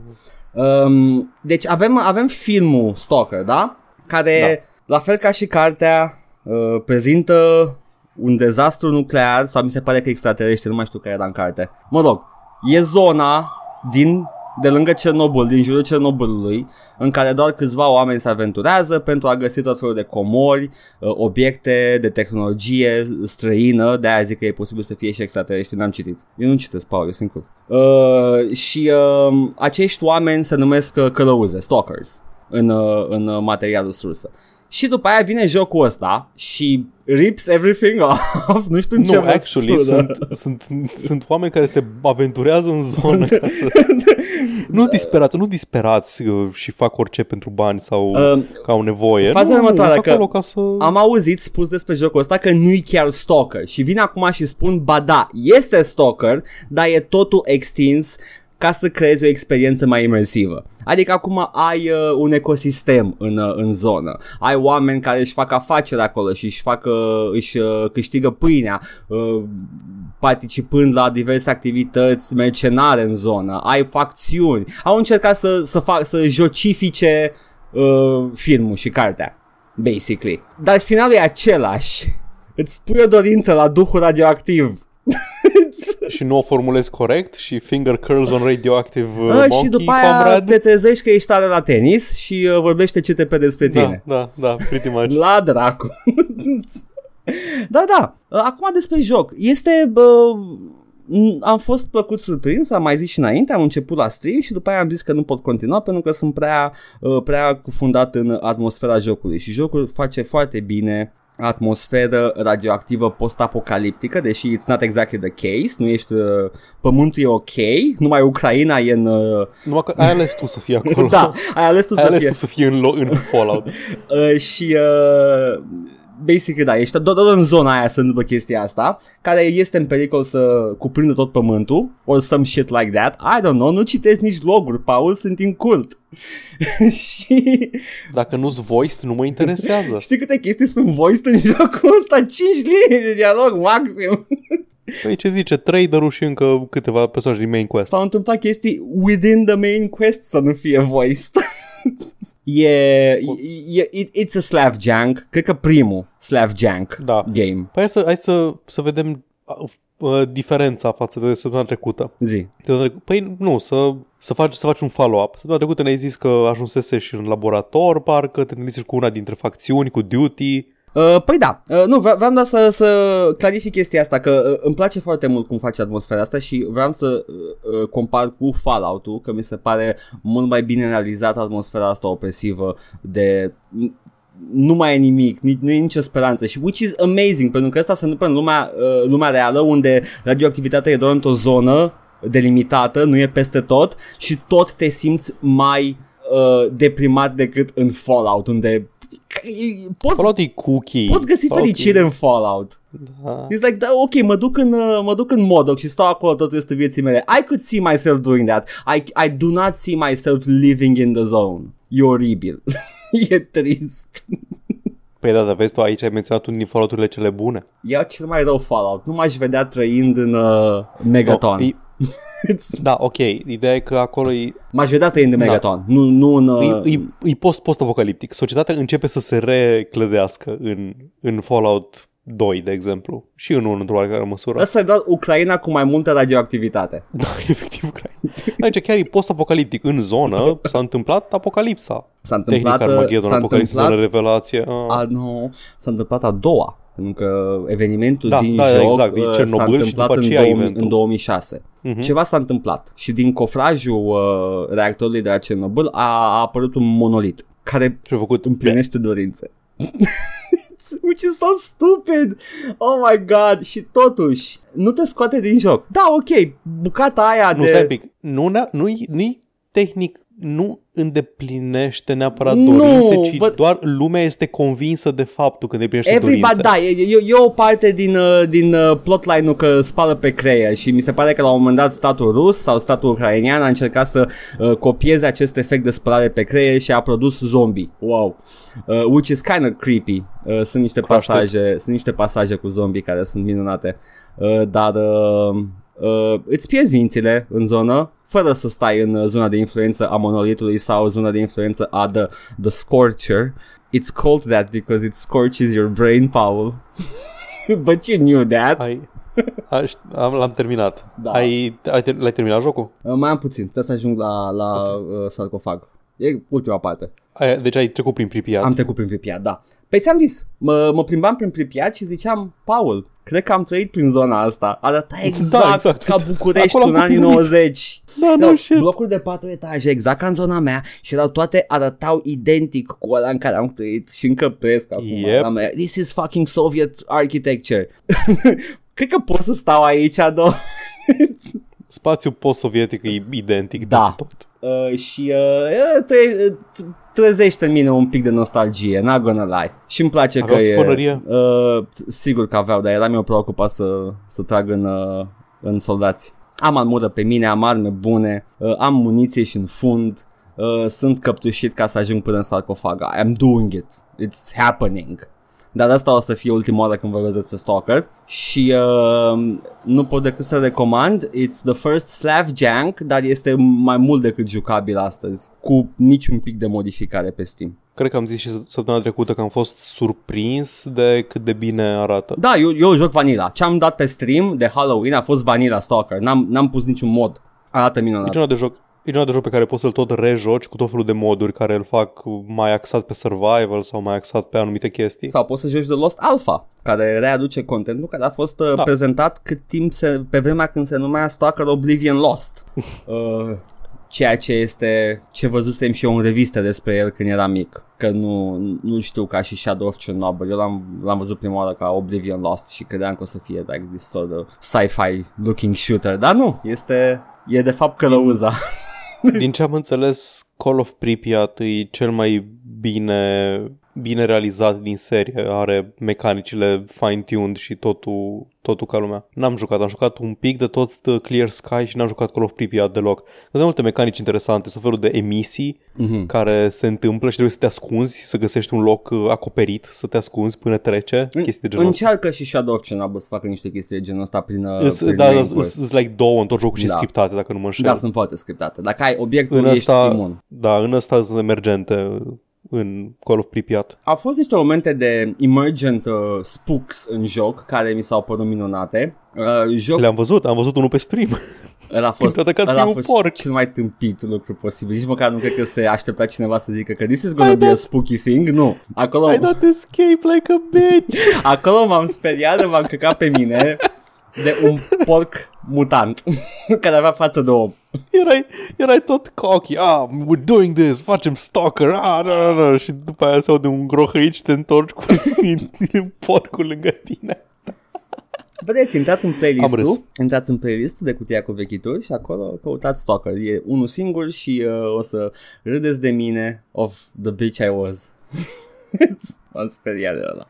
Um, deci avem, avem filmul Stalker, da? Care, la fel ca și cartea, uh, prezintă un dezastru nuclear sau mi se pare că extraterestri, nu mai știu care era în carte. Mă rog, e zona din de lângă Cernobâl, din jurul Cernobâlului, în care doar câțiva oameni se aventurează pentru a găsi tot felul de comori, uh, obiecte de tehnologie străină, de aia zic că e posibil să fie și extraterestri, n-am citit. Eu nu citesc, Paul, eu sunt cur. Uh, și uh, acești oameni se numesc uh, călăuze, stalkers, în, uh, în uh, materialul sursă. Și după aia vine jocul ăsta și rips everything off, nu știu în ce Nu, actually, măsură. sunt, sunt, sunt oameni care se aventurează în zonă ca să... nu disperați, nu disperați uh, și fac orice pentru bani sau Uh, că au nevoie. faza nu, următoare, sunt că acolo ca să... Am auzit spus despre jocul ăsta că nu-i chiar stalker și vin acum și spun, ba da, este stalker, dar e totul extins ca să creezi o experiență mai imersivă. Adică acum ai uh, un ecosistem în, uh, în zonă, ai oameni care își fac afaceri acolo și își, fac, uh, își uh, câștigă pâinea uh, participând la diverse activități mercenare în zonă, ai facțiuni, au încercat să, să, fac, să jocifice uh, filmul și cartea basically. Dar finalul e același. Îți pui o dorință la duhul radioactiv. Și nu o formulez corect și finger curls on radioactive uh, A, monkey, și după aia comrade. te trezești că ești tare la tenis și uh, vorbește CTP despre tine. Da, da, da, pretty much. La dracu. da, da. Acum despre joc. Este... Bă, m- am fost plăcut surprins, am mai zis și înainte, am început la stream și după aia am zis că nu pot continua pentru că sunt prea, uh, prea cufundat în atmosfera jocului și jocul face foarte bine atmosferă radioactivă post-apocaliptică, deși it's not exactly the case, nu ești, uh, pământul e ok, numai Ucraina e în... Uh, Numai că ai ales tu să fii acolo. da, ai ales tu ai să ales fie. tu să fii în, lo- în Fallout. Uh, și uh, basic da, ești doar, doar în zona aia să întâmplă chestia asta, care este în pericol să cuprindă tot pământul, or some shit like that. I don't know, nu citesc nici loguri, Paul, sunt incult. și Dacă nu-ți voiced, nu mă interesează. știi câte chestii sunt voiced în jocul ăsta? 5 linii de dialog maxim. Păi ce zice, trader și încă câteva personaje din main quest. S-au întâmplat chestii within the main quest să nu fie voiced. E, e, it, it's a Slav Jank, cred că primul Slav Jank Da. game. Păi hai să, hai să, să vedem uh, uh, diferența față de săptămâna trecută. Zi. Săptămâna trecu- Păi nu, să, să, faci, să faci un follow-up. Săptămâna trecută ne-ai zis că ajunsese și în laborator, parcă te întâlniți cu una dintre facțiuni, cu Duty. Uh, păi da, uh, nu, vreau, vreau doar să, să clarific chestia asta, că uh, îmi place foarte mult cum face atmosfera asta și vreau să uh, uh, compar cu Fallout-ul, că mi se pare mult mai bine realizată atmosfera asta opresivă de nu mai e nimic, nici, nu e nicio speranță și which is amazing pentru că asta se întâmplă în lumea, uh, lumea reală unde radioactivitatea e doar într-o zonă delimitată, nu e peste tot și tot te simți mai uh, deprimat decât în Fallout unde poți, Fallout e cookie. poți găsi Fallout e- fericire în Fallout. Da. It's like, da, ok, mă duc în, uh, mă duc în Modoc și stau acolo tot restul vieții mele. I could see myself doing that. I, I do not see myself living in the zone. E oribil. e trist. Păi da, dar vezi tu aici ai menționat unul din Fallout-urile cele bune. E cel mai rău Fallout. Nu m-aș vedea trăind în uh, Megaton. No, e, da, ok. Ideea e că acolo e, M-aș vedea trăind în Da. Megaton. Nu, nu în... Uh, e, e, e post, post-apocaliptic. Societatea începe să se reclădească în, în Fallout 2, de exemplu. Și în unul, într-o oarecare măsură. Asta e doar Ucraina cu mai multă radioactivitate. Da, efectiv Ucraina. Aici chiar e post-apocaliptic. În zonă s-a întâmplat apocalipsa. S-a întâmplat, Tehnica uh, Armageddon, s-a apocalipsa întâmplat de revelație. Ah. A, nu, s-a întâmplat a doua. Pentru că evenimentul Da, din da, joc exact, e uh, s-a Cernobâl și întâmplat după în, aceea 2000, eventul. în 2006. Mhm. Ceva s-a întâmplat și din cofrajul uh, reactorului de la Cernobâl a, a apărut un monolit care Și-a făcut... împlinește dorințe. Which is so stupid Oh my god Și totuși Nu te scoate din joc Da ok Bucata aia Nu, de stai un pic. Nu, ne- nu-i, nu-i tehnic nu îndeplinește neapărat Nu, dorințe, ci but- doar lumea este convinsă de faptul că îndeplinește Everybody, dorințe. da, e, e, e o parte din, uh, din uh, plotline-ul că spală pe creier și mi se pare că la un moment dat statul rus sau statul ucrainean a încercat să uh, copieze acest efect de spălare pe creier și a produs zombie. Wow. Uh, which is kind of creepy. Uh, sunt niște Cunoaște. pasaje, sunt niște pasaje cu zombie care sunt minunate. Uh, dar uh, uh, îți pierzi mințile în zonă fără să stai în uh, zona de influență a monolitului sau zona de influență a the, the Scorcher. It's called that because it scorches your brain, Paul. But you knew that. Ai, aș, am, l-am terminat. Da. Ai, ai, ter- l-ai terminat jocul? Uh, mai am puțin, trebuie să ajung la, la okay. uh, sarcofag. E ultima parte. Ai, deci ai trecut prin Pripyat. Am trecut prin Pripyat, da. Păi ți-am zis, mă, mă plimbam prin Pripyat și ziceam, Paul, cred că am trăit prin zona asta. Arăta exact, Da, exact. ca București Acolo am în anii putinit. 90. Da, No, no, shit. blocuri de patru etaje, exact ca în zona mea și erau toate arătau identic cu ăla în care am trăit și încă trăiesc acum. Yep. La mea. This is fucking Soviet architecture. Cred că pot să stau aici, do. Spațiul post-sovietic e identic Da. peste tot. Uh, și uh, tre- trezește în mine un pic de nostalgie, not gonna lie. Și îmi place Aveau că e... sfonărie? Uh, sigur că aveau, dar eram eu preocupat să, să trag în, uh, în soldați. Am armură pe mine, am arme bune, uh, am muniție și în fund, uh, sunt căptușit ca să ajung până în sarcofag. I'm doing it. It's happening. Dar asta o să fie ultima oară când vorbesc despre Stalker și uh, nu pot decât să recomand. It's the first Slav Jank, dar este mai mult decât jucabil astăzi, cu niciun pic de modificare pe Steam. Cred că am zis și săptămâna trecută că am fost surprins de cât de bine arată. Da, eu, eu joc vanilla. Ce am dat pe stream de Halloween a fost vanilla Stalker. N-am, n-am pus niciun mod. Arată E minunat. genul de joc E genul de joc pe care poți să-l tot rejoci cu tot felul de moduri care îl fac mai axat pe survival sau mai axat pe anumite chestii. Sau poți să joci de Lost Alpha, care readuce contentul care a fost uh, Da. prezentat cât timp se, pe vremea când se numea Stalker Oblivion Lost. uh, ceea ce este ce văzusem și eu în reviste despre el când eram mic. Că nu, nu știu ca și Shadow of Chernobyl. Eu l-am, l-am văzut prima oară ca Oblivion Lost și credeam că o să fie like this sort of sci-fi looking shooter. Dar nu, este e de fapt călăuza. Din ce am înțeles, Call of Pripyat e cel mai bine, bine realizat din serie. Are mecanicile fine-tuned și totul, totul ca lumea. N-am jucat, am jucat un pic de tot uh, Clear Sky și n-am jucat Call of Pripyat deloc. Sunt multe mecanici interesante, sunt felul de emisii Mhm. care se întâmplă și trebuie să te ascunzi, să găsești un loc uh, acoperit, să te ascunzi până trece, chestii de genul ăsta. Încearcă și Shadow of Chernobyl să facă niște chestii de genul ăsta prin, uh, Îs- prin Da, main da, quest. sunt like două în tot jocul și Da. scriptate, dacă nu mă înșel. Da, sunt foarte scriptate. Dacă ai obiectul, în ești ăsta, imun. da, în ăsta sunt emergente în Call of Pripyat. Au fost niște momente de emergent uh, spooks în joc care mi s-au părut minunate. Uh, joc, Le-am văzut, am văzut unul pe stream. ăla a fost, Când te-a atacat ăla a un fost porc. cel mai tâmpit lucru posibil. Nici măcar nu cred că se aștepta cineva să zică că this is gonna Ai be a dat- spooky thing. Nu. Acolo, Ai dat escape like a bitch. acolo m-am speriat, m-am căcat pe mine de un porc mutant care avea față de om. Erai, erai tot cocky. Ah, we're doing this, facem stalker. Ah, no, no, no. Și după aia se aude un grohăit și te întorci cu porcul lângă tine. Vedeți, intrați în Am playlist-ul, râs. intrați în playlist de cutia cu vechituri și acolo căutați Stalker. E unul singur și uh, o să râdeți de mine of the bitch I was. M-am speriat de ăla.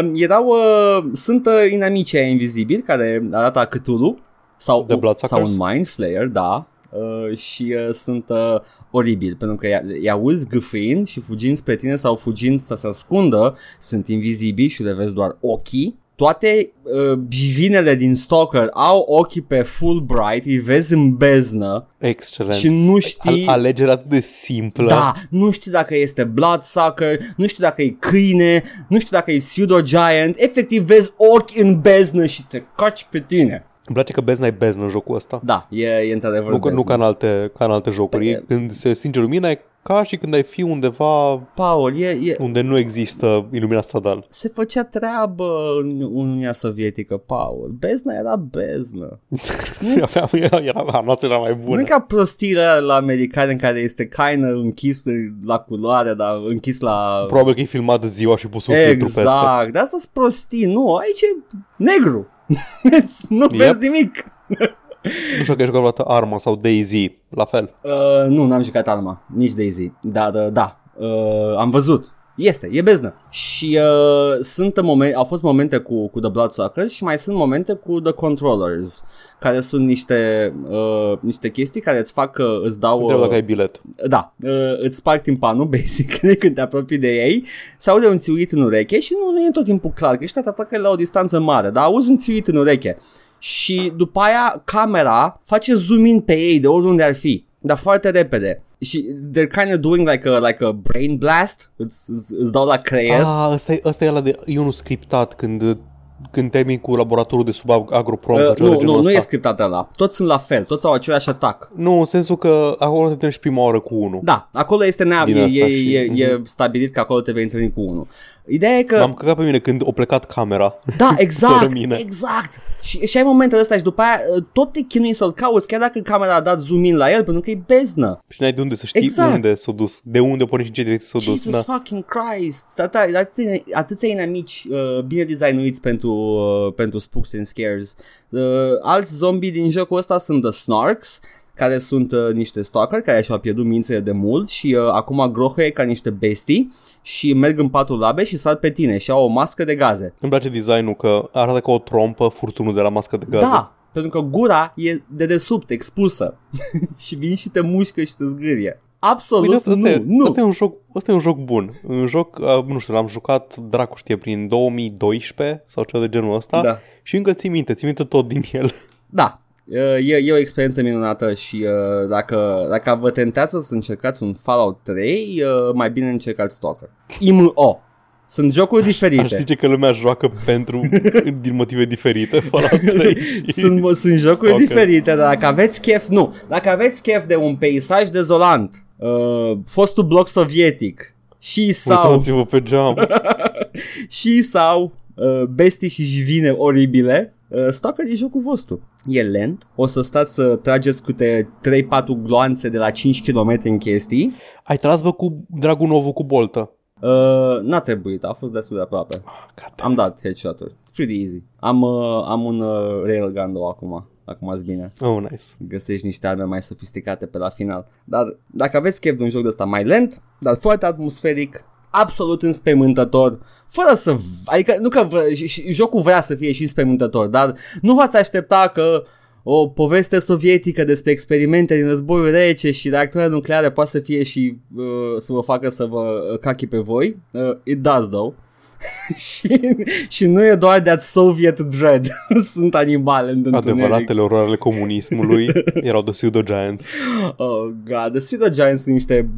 Uh, erau, uh, sunt uh, inamicii aia invizibili care arată Cthulhu sau, The Bloodsuckers? sau un Mind Flayer, da. Uh, și uh, sunt uh, oribili pentru că i- i auzi gâfâind și fugind spre tine sau fugind să se ascundă sunt invizibili și le vezi doar ochii toate uh, bivinele din Stalker au ochii pe Fulbright, îi vezi în beznă Excelent. și nu știi... Al- alegerea atât de simplă. da, nu știi dacă este Bloodsucker, nu știi dacă e câine, nu știi dacă e pseudo-giant, efectiv vezi ochi în beznă și te caci pe tine. Îmi place că bezna e beznă în jocul ăsta. Da, e, e într-adevăr Nu, că, nu beznă. ca în alte, ca în alte jocuri. Păi, E, când se stinge lumina e ca și când ai fi undeva Paul, e, e, unde nu există ilumina stradal. se făcea treabă în Uniunea Sovietică, Paul. Bezna era beznă. Aveam, era, era, a noastră era mai Nu bună. e ca prostiile alea la americani în care este caină închis la culoare, dar închis la... Probabil că e filmat ziua și pus un filtru peste. Exact, dar asta sunt prostii, nu, aici e negru. nu Yep. vezi nimic. Nu știu că ai jucat vreodată Arma sau Daisy, la fel. Uh, nu, n-am jucat Arma, nici Daisy, dar uh, da, uh, am văzut. Este, e beznă. Și uh, sunt momente, au fost momente cu, cu The Bloodsuckers și mai sunt momente cu The Controllers, care sunt niște, uh, niște chestii care îți fac, uh, îți dau... Întreb dacă Uh, ai bilet. da, uh, îți sparg timpanul, basic, când te apropii de ei, se aude un țiuit în ureche și nu, nu e tot timpul clar, că ăștia te atacă la o distanță mare, dar auzi un țiuit în ureche. Și după aia camera face zoom in pe ei de oriunde ar fi, dar foarte repede. Și they're kind of doing like a, like a brain blast, îți, îți, îți dau la creier. Ah, ăsta e, ăsta e ăla de, e unul scriptat când, când termin cu laboratorul de sub ag- agroprom sau Uh, ceva de nu, genul nu, nu ăsta. e scriptat ăla. Toți sunt la fel, toți au același atac. Nu, în sensul că acolo te întâlnești prima oară cu unul. Da, acolo este neam, Din e, asta e, și- e, e Mhm. stabilit că acolo te vei întâlni cu unul. Ideea e că... M-am căcat pe mine când o plecat camera. Da, exact, Fără mine. exact. Și, și ai momentele ăsta și după aia uh, tot te chinui să-l cauți, chiar dacă camera a dat zoom in la el, pentru că e beznă. Și n-ai de unde să știi Exact. unde s-a dus, de unde porni și în ce direcție s-a dus. Jesus Da. fucking Christ! Tata, atâția, atâția inamici uh, bine designuiți pentru, uh, pentru spooks and scares. Uh, alți zombie din jocul ăsta sunt The Snarks, care sunt uh, niște stalker care și-au pierdut mințele de mult și uh, acum grohăie ca niște bestii și merg în patru labe și sar pe tine și au o mască de gaze. Îmi place designul că arată ca o trompă furtunul de la mască de gaze. Da, pentru că gura e de desubt expusă și vin și te mușcă și te zgârie. Absolut Uite, asta, asta, nu, e, nu. asta, e un joc, asta e un joc bun. Un joc, uh, nu știu, l-am jucat, dracu știe, prin 2012 sau ceva de genul ăsta Da. și încă ții minte, ții minte tot din el. Da, e, e o experiență minunată și uh, dacă, dacă vă tentează să încercați un Fallout 3, uh, mai bine încercați Stalker. IMO. Sunt jocuri Aș diferite. zice că lumea joacă pentru, din motive diferite, Fallout 3 și... sunt, sunt jocuri Stalker. diferite, dar dacă aveți chef, nu, dacă aveți chef de un peisaj dezolant, uh, fostul bloc sovietic și sau, Uitați-vă pe geam. și sau uh, bestii și jivine oribile, uh, Stalker e jocul vostru. E lent, o să stați să trageți câte 3-4 gloanțe de la 5 km în chestii. Ai tras, bă, cu Dragunovul cu boltă. Uh, n-a trebuit, a fost destul de aproape. God Am dat headshot-uri. It's pretty easy. Am, uh, am un uh, railgun două acum. Acum ați bine. Oh, nice. Găsești niște arme mai sofisticate pe la final. Dar dacă aveți chef de un joc de ăsta mai lent, dar foarte atmosferic, absolut înspăimântător, fără să... Adică nu că vă, și, și, jocul vrea să fie și înspăimântător, dar nu v-ați aștepta că o poveste sovietică despre experimente din războiul rece și reactoare nucleare poate să fie și uh, să vă facă să vă uh, cachi pe voi. Uh, it does though. și, și nu e doar that Soviet dread. Sunt animale în întuneric. Adevăratele oroare ale comunismului erau The Pseudo Giants. Oh god, The Pseudo Giants sunt niște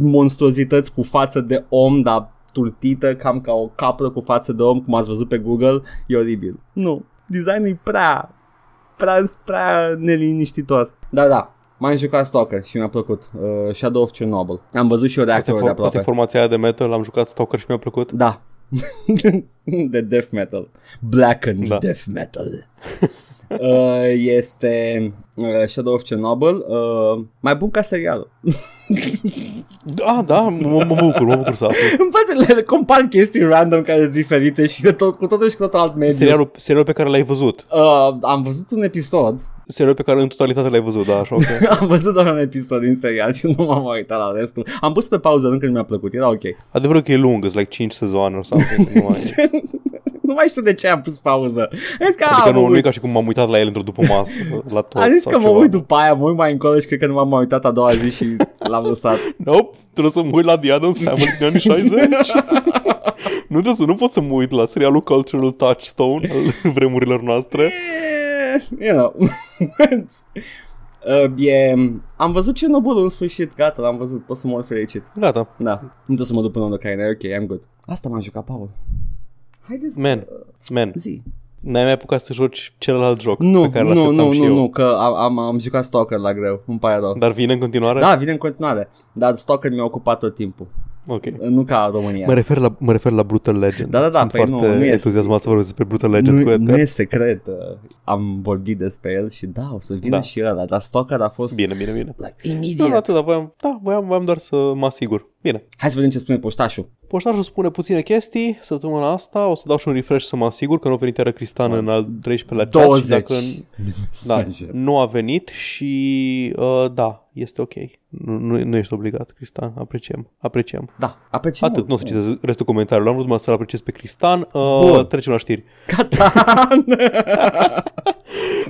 monstruozități cu față de om, dar turtită, cam ca o capră cu față de om, cum ați văzut pe Google, e oribil. Nu, designul e prea, prea, prea neliniștitor. Da, da, M-am jucat Stalker și mi-a plăcut. Uh, Shadow of Chernobyl. Am văzut și eu Asta e, reactorul de for- aproape. asta e formația aia de metal, am jucat Stalker și mi-a plăcut. Da. de death metal. Blackened Da. death metal. uh, este uh, Shadow of Chernobyl. Uh, mai bun ca serialul. Da, da, mă, mă bucur, mă bucur să aflu. Îmi place le compar chestii random care sunt diferite și de tot, cu totul și cu totul alt mediu. Serialul, serialul pe care l-ai văzut. Uh, am văzut un episod. Serialul pe care în totalitate l-ai văzut, da, așa, ok. am văzut doar un episod din serial și nu m-am uitat la restul. Am pus pe pauză încă nu mi-a plăcut. Era ok. Adevărul că e lung, sunt like 5 sezoane sau something. Nu, mai... nu mai știu de ce am pus pauză. Am zis că, Adică a, nu, mă nu e uit. ca și cum m-am uitat la el într-o după masă, la tot Am zis sau că mă ceva. uit după aia, mă uit mai încolo și cred că nu m-am mai uitat a doua zi și l-am lăsat. Nope, trebuie să mă uit la The Addams Family din anii 60. nu trebuie să, nu pot să mă uit la serialul Cultural Touchstone al vremurilor noastre. Eh, you know. Uh, e, am văzut Cernobâlul în sfârșit, gata, l-am văzut, pot să mor fericit. Gata. Da, nu trebuie să mă duc până în Ucraina, e ok, I'm good. Asta m-a jucat, Paul. Haideți Man, să... man, Zi. N-ai mai apucat să joci celălalt joc Nu, pe care nu, l-așteptam nu, și nu, eu. nu, că am, am, am jucat Stalker la greu, îmi pare rău. Dar vine în continuare? Da, vine în continuare, dar Stalker mi-a ocupat tot timpul, Ok. nu ca România. Mă refer, la, mă refer la Brutal Legend. Da, da, da, Sunt păi nu, foarte nu e- entuziasmat să vorbesc despre Brutal Legend cu nu, Edgar. nu e secret, uh, am vorbit despre el și da, o să vină Da. și ăla, dar Stalker a fost Bine, bine, bine. like, Da, immediate. da, atât, voiam, da voiam, voiam doar să mă asigur. Bine. Hai să vedem ce spune poștașul. Poștașul spune puține chestii săptămâna asta, o să dau și un refresh să mă asigur că nu a venit iară Cristan în al 13-lea ceas 20 și dacă da, mesaje. nu a venit și uh, da, este ok. Nu, nu, nu ești obligat, Cristan, apreciem, apreciem. Da, apreciem. Atât, nu o să citesc restul comentariului, am vrut numai să-l apreciez pe Cristan. Uh, Bun. trecem la știri. Gata.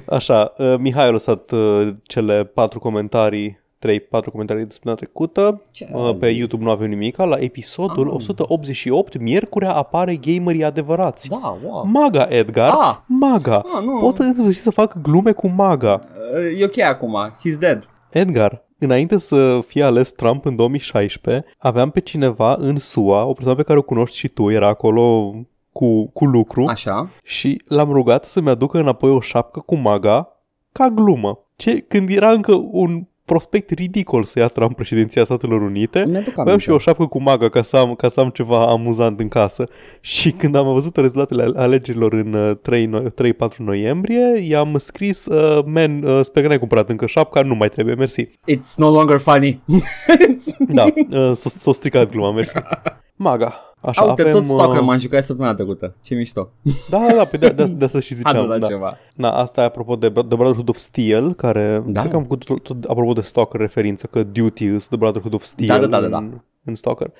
Așa, uh, Mihai a lăsat uh, cele patru comentarii 3-4 comentarii de săptămâna trecută. Ce a Uh, pe zis? YouTube nu avem nimic. La episodul Ah. 188, miercurea apare gamerii adevărați. da, wow. Maga, Edgar. Ah. Maga. Ah, nu. Pot în sfârșit să fac glume cu Maga. Uh, E ok acum, he's dead. Edgar, înainte să fie ales Trump în 2016, aveam pe cineva în SUA, o persoană pe care o cunoști și tu, era acolo cu, cu lucru Așa. și l-am rugat să-mi aducă înapoi o șapcă cu Maga ca glumă. Ce, când era încă un prospect ridicol să ia Trump președinția Statelor Unite, Mi-aduc Aveam aminte. și eu o șapcă cu maga ca să, am, ca să am ceva amuzant în casă și când am văzut rezultatele ale- alegerilor în uh, 3 no- 3-4 noiembrie, i-am scris, uh, man, uh, sper că n-ai cumpărat încă șapca, nu mai trebuie, mersi. It's no longer funny. Da, uh, s-o, s-o stricat gluma, mersi. Maga. Așa, Uite, avem... tot Stalker uh, m-am jucat săptămâna trecută. Ce mișto. Da, da, da, pe de, de, de asta și Am ziceam. dat Da. ceva. da, asta e apropo de The Brotherhood of Steel, care Da. cred că am făcut tot, tot apropo de Stalker referință, că Duty is The Brotherhood of Steel Da, da, da, da, da. În, în Stalker.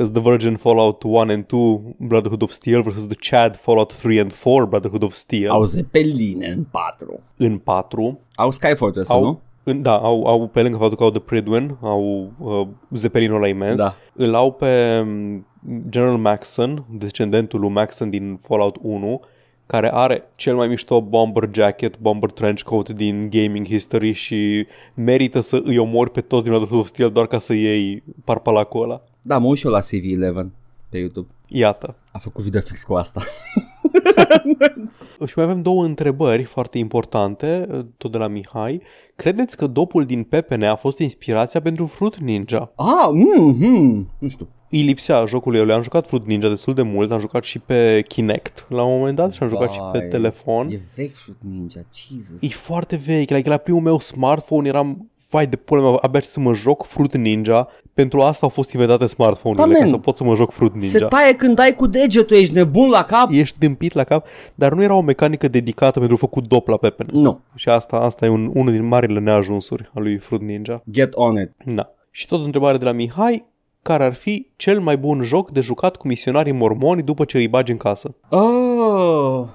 Is The Virgin Fallout 1 and 2 Brotherhood of Steel versus The Chad Fallout 3 and 4 Brotherhood of Steel. Au zepeline în patru. În 4. Au Sky Fortress, Au, nu? În, da, au, au pe lângă faptul că au The Pridwin, au uh, Zeppelinul ăla imens, Da. îl au pe um, General Maxon, descendentul lui Maxon din Fallout 1, care are cel mai mișto bomber jacket, bomber trench coat din gaming history și merită să îi omori pe toți din Brotherhood of Steel doar ca să iei parpalacul ăla. Da, mă uit și eu la CV11 pe YouTube. Iată. A făcut video fix cu asta. Și mai avem două întrebări foarte importante, tot de la Mihai. Credeți că dopul din pepene a fost inspirația pentru Fruit Ninja? Ah, mm, mm, nu știu. îi lipsea jocul eu. Le-am jucat Fruit Ninja destul de mult, am jucat și pe Kinect la un moment dat și am jucat și pe Vai, telefon. E vechi Fruit Ninja, Jesus. E foarte vechi, like, la primul meu smartphone eram vai de pula mea, abia să mă joc Fruit Ninja. Pentru asta au fost inventate smartphone-urile, Da, ca man. să pot să mă joc Fruit Se Ninja. taie când dai cu degetul, ești nebun la cap? Ești dâmpit la cap, dar nu era o mecanică dedicată pentru făcut dop la pepene. Nu. Și asta, asta e un, unul din marile neajunsuri al lui Fruit Ninja. Get on it. Da. Și tot o întrebare de la Mihai, care ar fi cel mai bun joc de jucat cu misionarii mormoni după ce îi bagi în casă? Oh,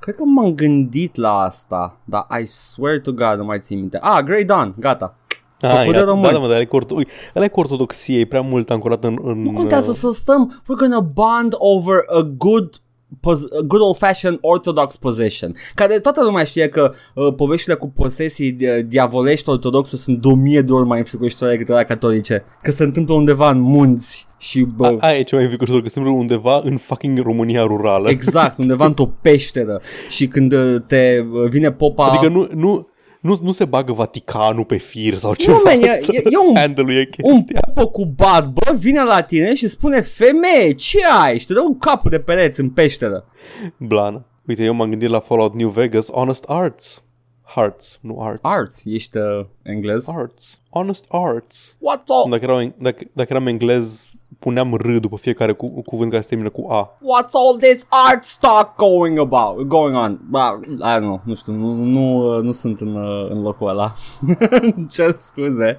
cred că m-am gândit la asta, dar I swear to God nu mai țin minte. Ah, Grey Dawn, gata. Ah, Făcut de iată, români. da, da, mă, dar ăla e cu, orto- ui, ăla e cu ortodoxie, e prea mult ancorat în... în Nu contează uh, să stăm, we're gonna bond over a good pos- good old fashioned orthodox possession, care toată lumea știe că uh, poveștile cu posesii uh, diavolești ortodoxe sunt de o mie de ori mai înfricoșitoare decât alea catolice, că se întâmplă undeva în munți și bă, A, aia e cea mai înfricoșător, că suntem undeva în fucking România rurală. exact, undeva într-o peșteră. Și când uh, te uh, vine popa Adică nu, nu, nu, nu se bagă Vaticanul pe fir sau ceva man, e- să e- e un- handle-uie un chestia. popă cu bat, bă, vine la tine și spune Femeie, ce ai? Și te dă un capul de pereți în peșteră Blană. Uite, eu m-am gândit la Fallout New Vegas, Honest Arts. Hearts, nu Arts. Arts, ești uh, englez Arts. Honest Arts. What the Dacă eram, dacă, dacă eram englez, puneam R după fiecare cu, cuvânt care se termină cu A. What's all this art stock going about, going on? Well, I don't know, nu știu, nu, nu, uh, nu sunt în, uh, în locul ăla. Ce scuze.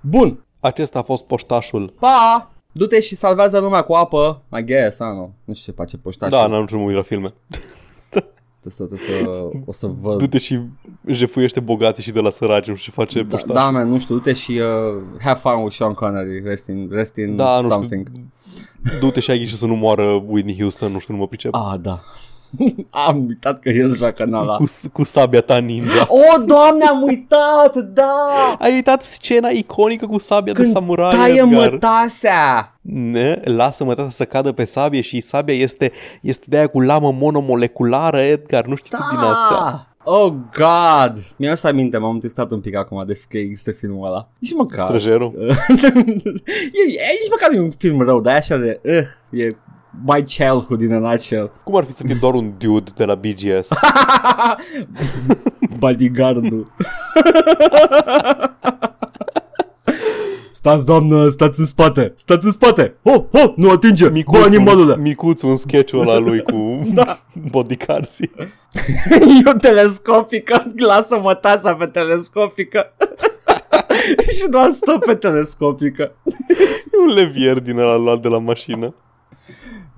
Bun, Acesta a fost poștașul. pa! Du-te și salvează lumea cu apă, I guess, I don't know. Nu știu ce face poștașul. Da, n-am nu mă uit la filme. Trebuie să, trebuie să, o să văd. Du-te și jefuiește bogații și de la săraci, nu știu ce face Da, poștașul. da, man, nu știu, du-te și uh, have fun with Sean Connery, rest in, rest in da nu something. știu. Du-te și ai grijă să nu moară Whitney Houston, nu știu, nu mă pricep. Ah, da. Am uitat că el joacă în ala. Cu, cu sabia ta ninja. Oh, doamne, am uitat, da! Ai uitat scena iconică cu sabia de Când samurai, taie Edgar. mătasea. Ne, lasă mătasa să cadă pe sabie și sabia este, este de aia cu lamă monomoleculară, Edgar, nu știu Da. din astea. Oh, God! Mi-a să aminte, m-am testat un pic acum de că există filmul ăla. Nici măcar. Străjerul. e, e, nici măcar nu e un film rău, dar e așa de... Uh, e my childhood in a nutshell. Cum ar fi să fie doar un dude de la BGS? Bodyguardul. Stați, doamnă, stați în spate, stați în spate. Oh, oh, nu atinge, Micuț, bă, animalule. un, micuț un sketch-ul ăla lui cu Da. bodycarsi. E o telescopică, lasă-mă tața pe telescopică. și doar stă pe telescopică. E un levier din ăla luat de la mașină.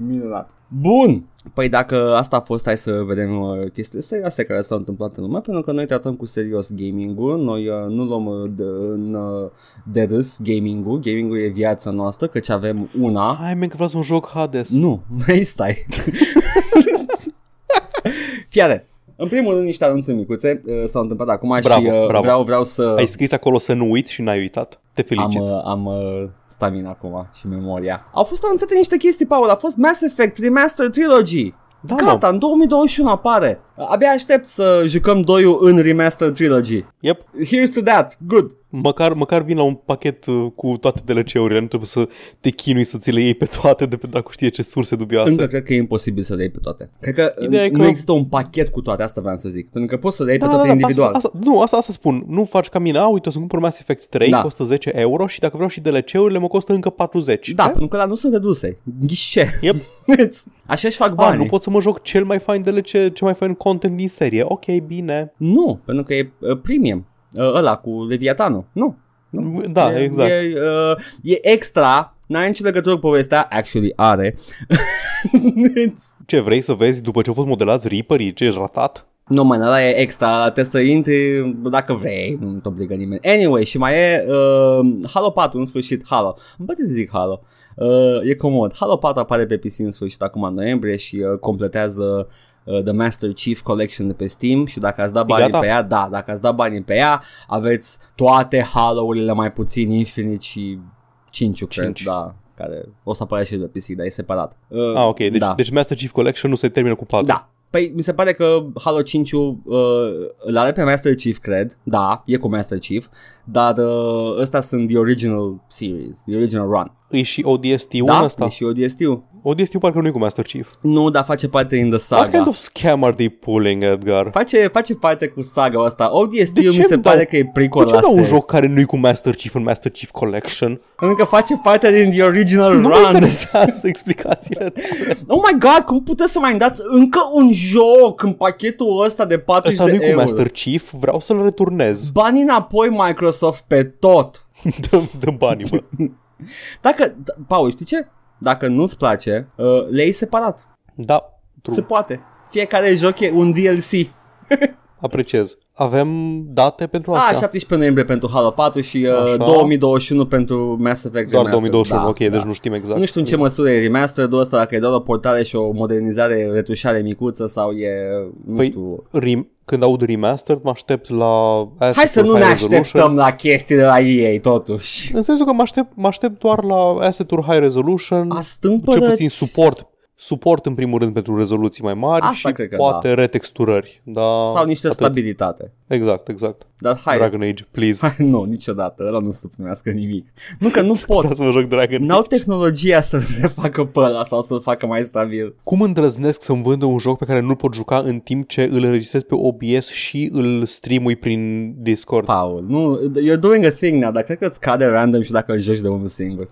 Minunat. Bun. Păi dacă asta a fost, hai să vedem uh, chestiile serioase care s-au întâmplat în lume, pentru că noi tratăm cu serios gaming-ul, noi uh, nu luăm uh, de, în, uh, de râs gaming-ul, gaming-ul e viața noastră, căci avem una. Hai, men, că vreau să un joc Hades. Nu, vrei stai. Fiare, în primul rând niște anunțuri micuțe uh, s-au întâmplat acum Bravo, și uh, bravo. vreau, vreau să... Ai scris acolo să nu uiți și n-ai uitat. Te felicit. Am, uh, am uh, stamina acum și memoria. Au fost anunțate niște chestii, Paul. A fost Mass Effect Remaster Trilogy. da, mă. Gata, în 2021 apare. Abia aștept să jucăm doiul în Remaster Trilogy. Yep. Here's to that. Good. Măcar, măcar vin la un pachet uh, cu toate DLC-urile, nu trebuie să te chinui să ți le iei pe toate de pe dracu știe ce surse dubioase. Încă cred că e imposibil să le iei pe toate. Cred că, Ideea e nu că- există un pachet cu toate, asta vreau să zic. Pentru că poți să le iei pe Da, toate da, da, individual. Asta, asta, nu, asta, asta spun. Nu faci ca mine. A, uite, o să cumpăr Mass Effect 3, Da. costă 10 euro și dacă vreau și DLC-urile, mă costă încă 40. Da, Ce? pentru că la nu sunt reduse. Ghișe. Yep. Așa își fac A, banii. nu pot să mă joc cel mai fain DLC, cel mai fain content din serie. Ok, bine. Nu, pentru că e uh, premium. Uh, ăla cu Leviatanul. Nu. Nu. Da, e, exact. E, uh, e extra, n-are nicio legătură cu povestea, actually are. Ce vrei să vezi după ce au fost modelați Reaperii? Ce ești ratat? nu, mă, ăla e extra, trebuie să intri dacă vrei, nu te obligă nimeni. Anyway, și mai e uh, Halo 4 în sfârșit, Halo. Îmi place să zic Halo. Uh, e comod. Halo 4 apare pe PC în sfârșit acum în noiembrie și uh, completează uh, The Master Chief Collection de pe Steam și dacă ați dat E banii gata? pe ea, da, dacă ați dat banii pe ea, aveți toate Halo-urile mai puțin Infinite și 5 cred, Cinci. da, care o să apară și de pe PC, dar e separat. Uh, Ah, ok. Deci, da. deci Master Chief Collection nu se termină cu 4. Da. Păi mi se pare că Halo 5 uh, îl are pe Master Chief, cred. Da, e cu Master Chief. Dar uh, ăsta sunt the original series, the original run. E și ODST-ul da, ăsta? e și ODST-ul. ODST-ul parcă nu e cu Master Chief. Nu, dar face parte din The Saga. What kind of scam are they pulling, Edgar? Face, face parte cu saga asta. ODST-ul De ce mi se îmi pare dau- că e De prequel ce la dau un serie. joc care nu e cu Master Chief în Master Chief Collection? Pentru că face parte din the original Nu mă run. interesează explicațiile. Oh my god, cum puteți să mai dați încă un joc în pachetul ăsta de 40 Ăsta nu de e cu euro? Master Chief, vreau să-l returnez. Banii înapoi Microsoft pe tot. dă, dă banii, mă. Dacă, d- Paul, știi ce? Dacă nu-ți place, uh, le iei separat. Da, Se true. poate. Fiecare joc e un DLC. apreciez. Avem date pentru A, asta? 17 noiembrie pentru Halo 4 și uh, Așa. 2021 pentru Mass Effect Doar Remastered. 2021, Da, ok, da. deci nu știm exact. Nu știu în ce măsură e remastered ăsta, dacă e doar o portare și o modernizare, retușare micuță sau e, nu Păi, știu... Rem- când aud remastered, mă aștept la asset Hai să nu high ne resolution. așteptăm la chestii de la EA totuși. În sensul că mă aștept, mă aștept doar la asset-uri high resolution, Astâmpărăți... cel puțin suport, suport în primul rând pentru rezoluții mai mari Asta și cred că poate retexturări. Da, Sau niște atât. stabilitate. Exact, exact. Dar hai, Dragon Age, please. hai nu, niciodată, ăla nu se primească nimic. Nu că nu pot. Vreau să mă joc Dragon N-au Age. tehnologia să-l refacă pe ăla sau să-l facă mai stabil. Cum îndrăznesc să-mi vândă un joc pe care nu-l pot juca în timp ce îl înregistrez pe OBS și îl streamui prin Discord? Paul, nu, you're doing a thing now, dar cred că îți cade random și dacă îl joci de unul singur.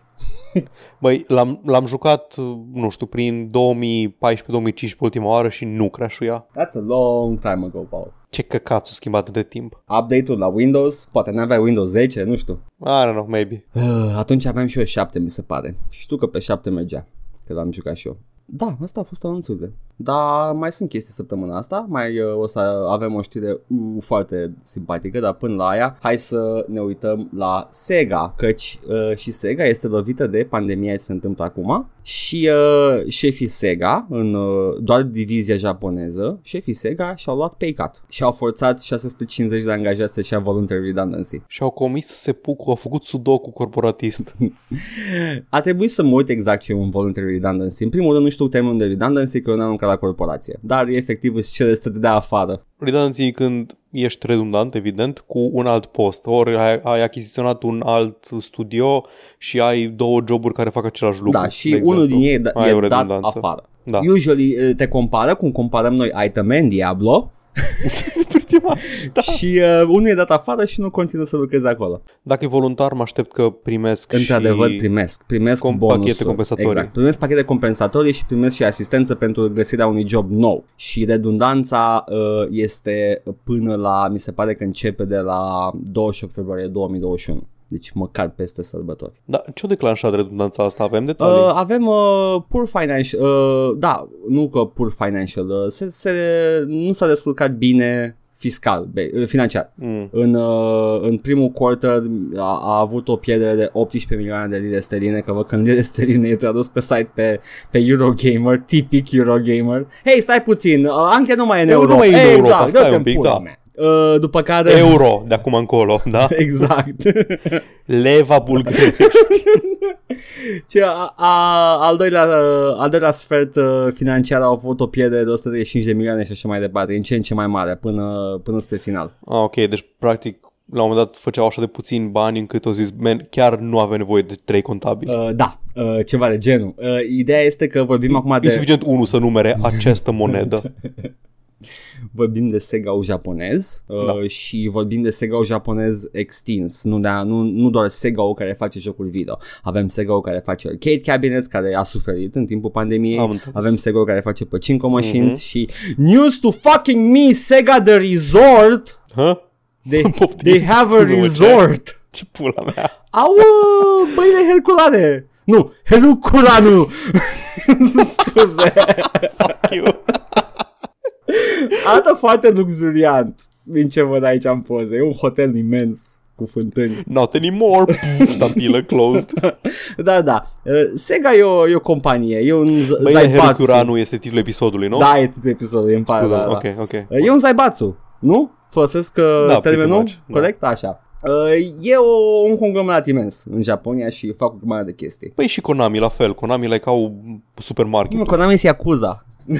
Băi, l-am, l-am jucat, nu știu, prin 2014-2015 ultima oară și nu crashuia. That's a long time ago, Paul. Ce căcat s-a schimbat de timp. Update-ul la Windows, poate n-aveai Windows 10, nu știu. I don't know, maybe. Uh, atunci aveam și eu 7, mi se pare. Și știu că pe 7 mergea, că l-am jucat și eu. Da, asta a fost anunțurile. Dar mai sunt chestii săptămâna asta, mai uh, o să avem o știre uh, foarte simpatică, dar până la aia, hai să ne uităm la Sega, căci uh, și Sega este lovită de pandemia ce se întâmplă acum și uh, șefii Sega, în uh, doar divizia japoneză, șefii Sega și-au luat pay cut și au forțat 650 de angajați să-și ia voluntary redundancy. Și au comis sepuku, au făcut sudoku corporatist. A trebuit să mă uit exact ce e un voluntary redundancy. În primul rând nu știu termenul de redundancy că eu n-am lucrat la corporație. Dar efectiv îți cere să te dea afară. Redundancy când ești redundant, evident, cu un alt post. Ori ai, ai achiziționat un alt studio și ai două joburi care fac același lucru. da, și de unul exemplu. din ei da, Ai o e dat redundanță. afară. Da. Usually eh, te compară cum comparăm noi Item în Diablo Pretty much, da. și uh, unul e dat afară și nu continuă să lucreze acolo. Dacă e voluntar, mă aștept că primesc Într-adevăr și... primesc, primesc com- bonusuri. pachete compensatorii. Exact, primesc pachete compensatorii și primesc și asistență pentru găsirea unui job nou. Și redundanța uh, este până la, mi se pare că începe de la 28 februarie 2021. Deci măcar peste sărbători. Da, ce-o declanșat redundanța asta? Avem detalii? Uh, avem uh, pur financial, uh, da, nu că pur financial, uh, se, se, nu s-a descurcat bine fiscal, be, uh, financiar. mm. În, uh, în primul quarter a, a avut o pierdere de 18 milioane de lire sterline, că văd că în lire sterline e tradus pe site pe, pe Eurogamer, tipic Eurogamer. Hei, stai puțin, uh, Anche nu mai e în Eu euro. nu mai e în Europa, exact, stai dă-te un pic, în pula da. Mea. Uh, după care... Euro de acum încolo, da? Exact. Leva bulgărești. Ce, a, a, al, doilea, uh, al doilea sfert uh, financiar au avut o pierdere de 135 de milioane și așa mai departe, în ce în ce mai mare, până, până spre final. ah, ok, deci practic la un moment dat făceau așa de puțin bani încât au zis, man, chiar nu avem nevoie de trei contabili. Uh, da, uh, ceva de genul. Uh, ideea este că vorbim acum E de... suficient unul să numere această monedă. vorbim de Sega-ul japonez uh, Da. și vorbim de Sega-ul japonez extins, nu, de, nu, nu doar Sega-ul care face jocul video. Avem Sega-ul care face arcade cabinets, care a suferit în timpul pandemiei. Am înțeles. Avem Sega-ul care face pachinko machines Mhm. și news to fucking me, Sega The Resort, Hă? they, Poftim, they have a scuze-mă, ce? resort. Ce pula mea? Au uh, băile herculane. Nu, Herculanu. Scuze. Fuck you. Arată foarte luxuriant din ce văd aici în poze. E un hotel imens cu fântâni. Not anymore. Pff, Stabilă closed. Da, da. Uh, Sega e o, e o companie. E un z- Băi, Zaibatsu. Hercuranu este titlul episodului, nu? Da, e titlul episodului. Îmi pare, Scuze, da, da. ok, ok. Uh, E un Zaibatsu, nu? Folosesc uh, Da, pretty termenul much, da. corect? Așa. Uh, E o, un conglomerat imens în Japonia și fac o grămadă de chestii. Păi și Konami la fel. Konami like au supermarket. Nu, Konami se Yakuza.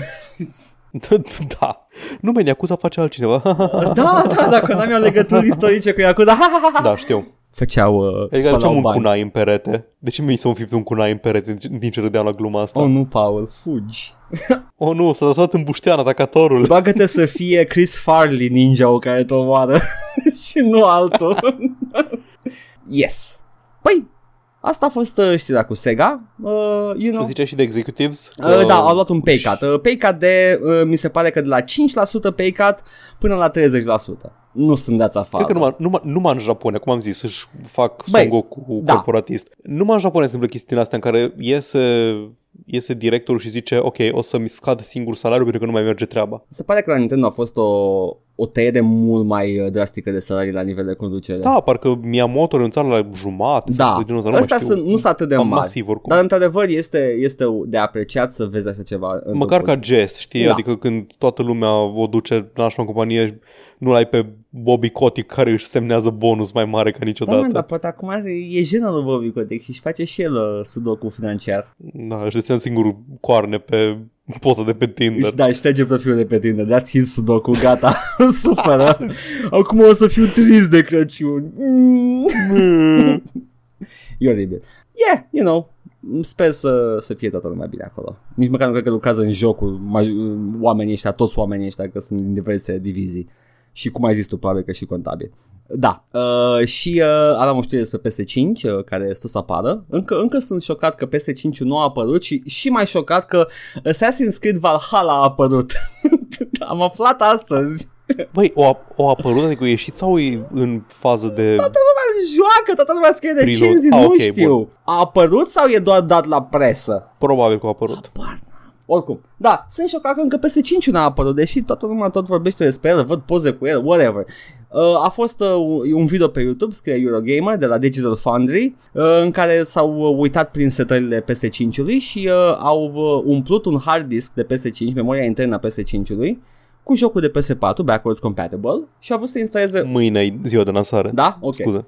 da. Nu, man, Yakuza face altcineva. da, da, da, Konami au legături istorice cu Yakuza. Ha, ha, ha, ha. da, știu. Făceau, uh, Adică spălau ce un bani. cunai în perete? De ce mi s-a înfipt un cunai în perete în timp ce râdeam la gluma asta? Oh, nu, Paul, fugi. oh nu, s-a lăsat în buștean atacatorul. Bagă-te să fie Chris Farley ninja care te omoară și nu altul. yes. Păi, asta a fost uh, știrea cu Sega. Uh, you know. Ziceai și de executives? Uh, da, au luat un pay cut. Uh, pay cut de, uh, mi se pare că de la 5% pay cut până la 30%. Nu sunt dați afară. Cred că numai, numai, numai în Japonia, cum am zis, își fac Băi, Son Goku da. corporatist. Numai în Japonia se întâmplă chestii din astea în care iese, iese directorul și zice ok, o să-mi scad singur salariul pentru că nu mai merge treaba. Se pare că la Nintendo a fost o, o tăiere mult mai uh, drastică de salarii la nivel de conducere. Da, parcă Miyamoto renunța la jumate. sau Da, de genul ăsta, nu mai ăstea știu. sunt, nu sunt atât de Cam mari. masiv oricum. Dar într-adevăr este, este de apreciat să vezi așa ceva. Măcar întâmplând. ca gest, știi? Da. Adică când toată lumea o duce nașpa în companie, nu ai pe Bobby Kotick care își semnează bonus mai mare ca Da, niciodată. man, dar poate acum e jenă lui Bobby Kotick și își face și el uh, sudoku financiar. Da, își deține singur coarne pe poza de pe Tinder. Își, da, șterge profilul de pe Tinder. That's his sudoku, gata. Suferă. Acum o să fiu trist de Crăciun. Mm. e oribil. Yeah, you know, sper să, să fie toată lumea bine acolo. Nici măcar nu cred că lucrează în jocul mai, oamenii ăștia, toți oamenii ăștia, că sunt din diverse divizii. Și cum ai zis tu, probabil că și contabil. Da, uh, și uh, aveam o știre despre PS5 uh, care stă să apară. Încă, încă sunt șocat că PS5 nu a apărut și, și mai șocat că Assassin's Creed Valhalla a apărut. Am aflat astăzi. Băi, o, a- o apărut, adică a ieșit sau e în fază de... Îl joacă, toată lumea scrie Preload. recenzii, Ah, nu ok, știu. bun. A apărut sau e doar dat la presă? Probabil că a apărut. Habar n-am. Oricum, da, sunt șocat că încă PS5 n-a apărut, deși toată lumea tot vorbește despre el, văd poze cu el, whatever. Uh, a fost uh, un video pe YouTube, scrie Eurogamer, de la Digital Foundry, uh, în care s-au uh, uitat prin setările PS5-ului și uh, au uh, umplut un hard disk de PS5, memoria internă a PS5-ului, cu jocul de PS4, backwards compatible, și au vrut să instaleze... Mâine e ziua de lansare. Da? Ok. Scuze.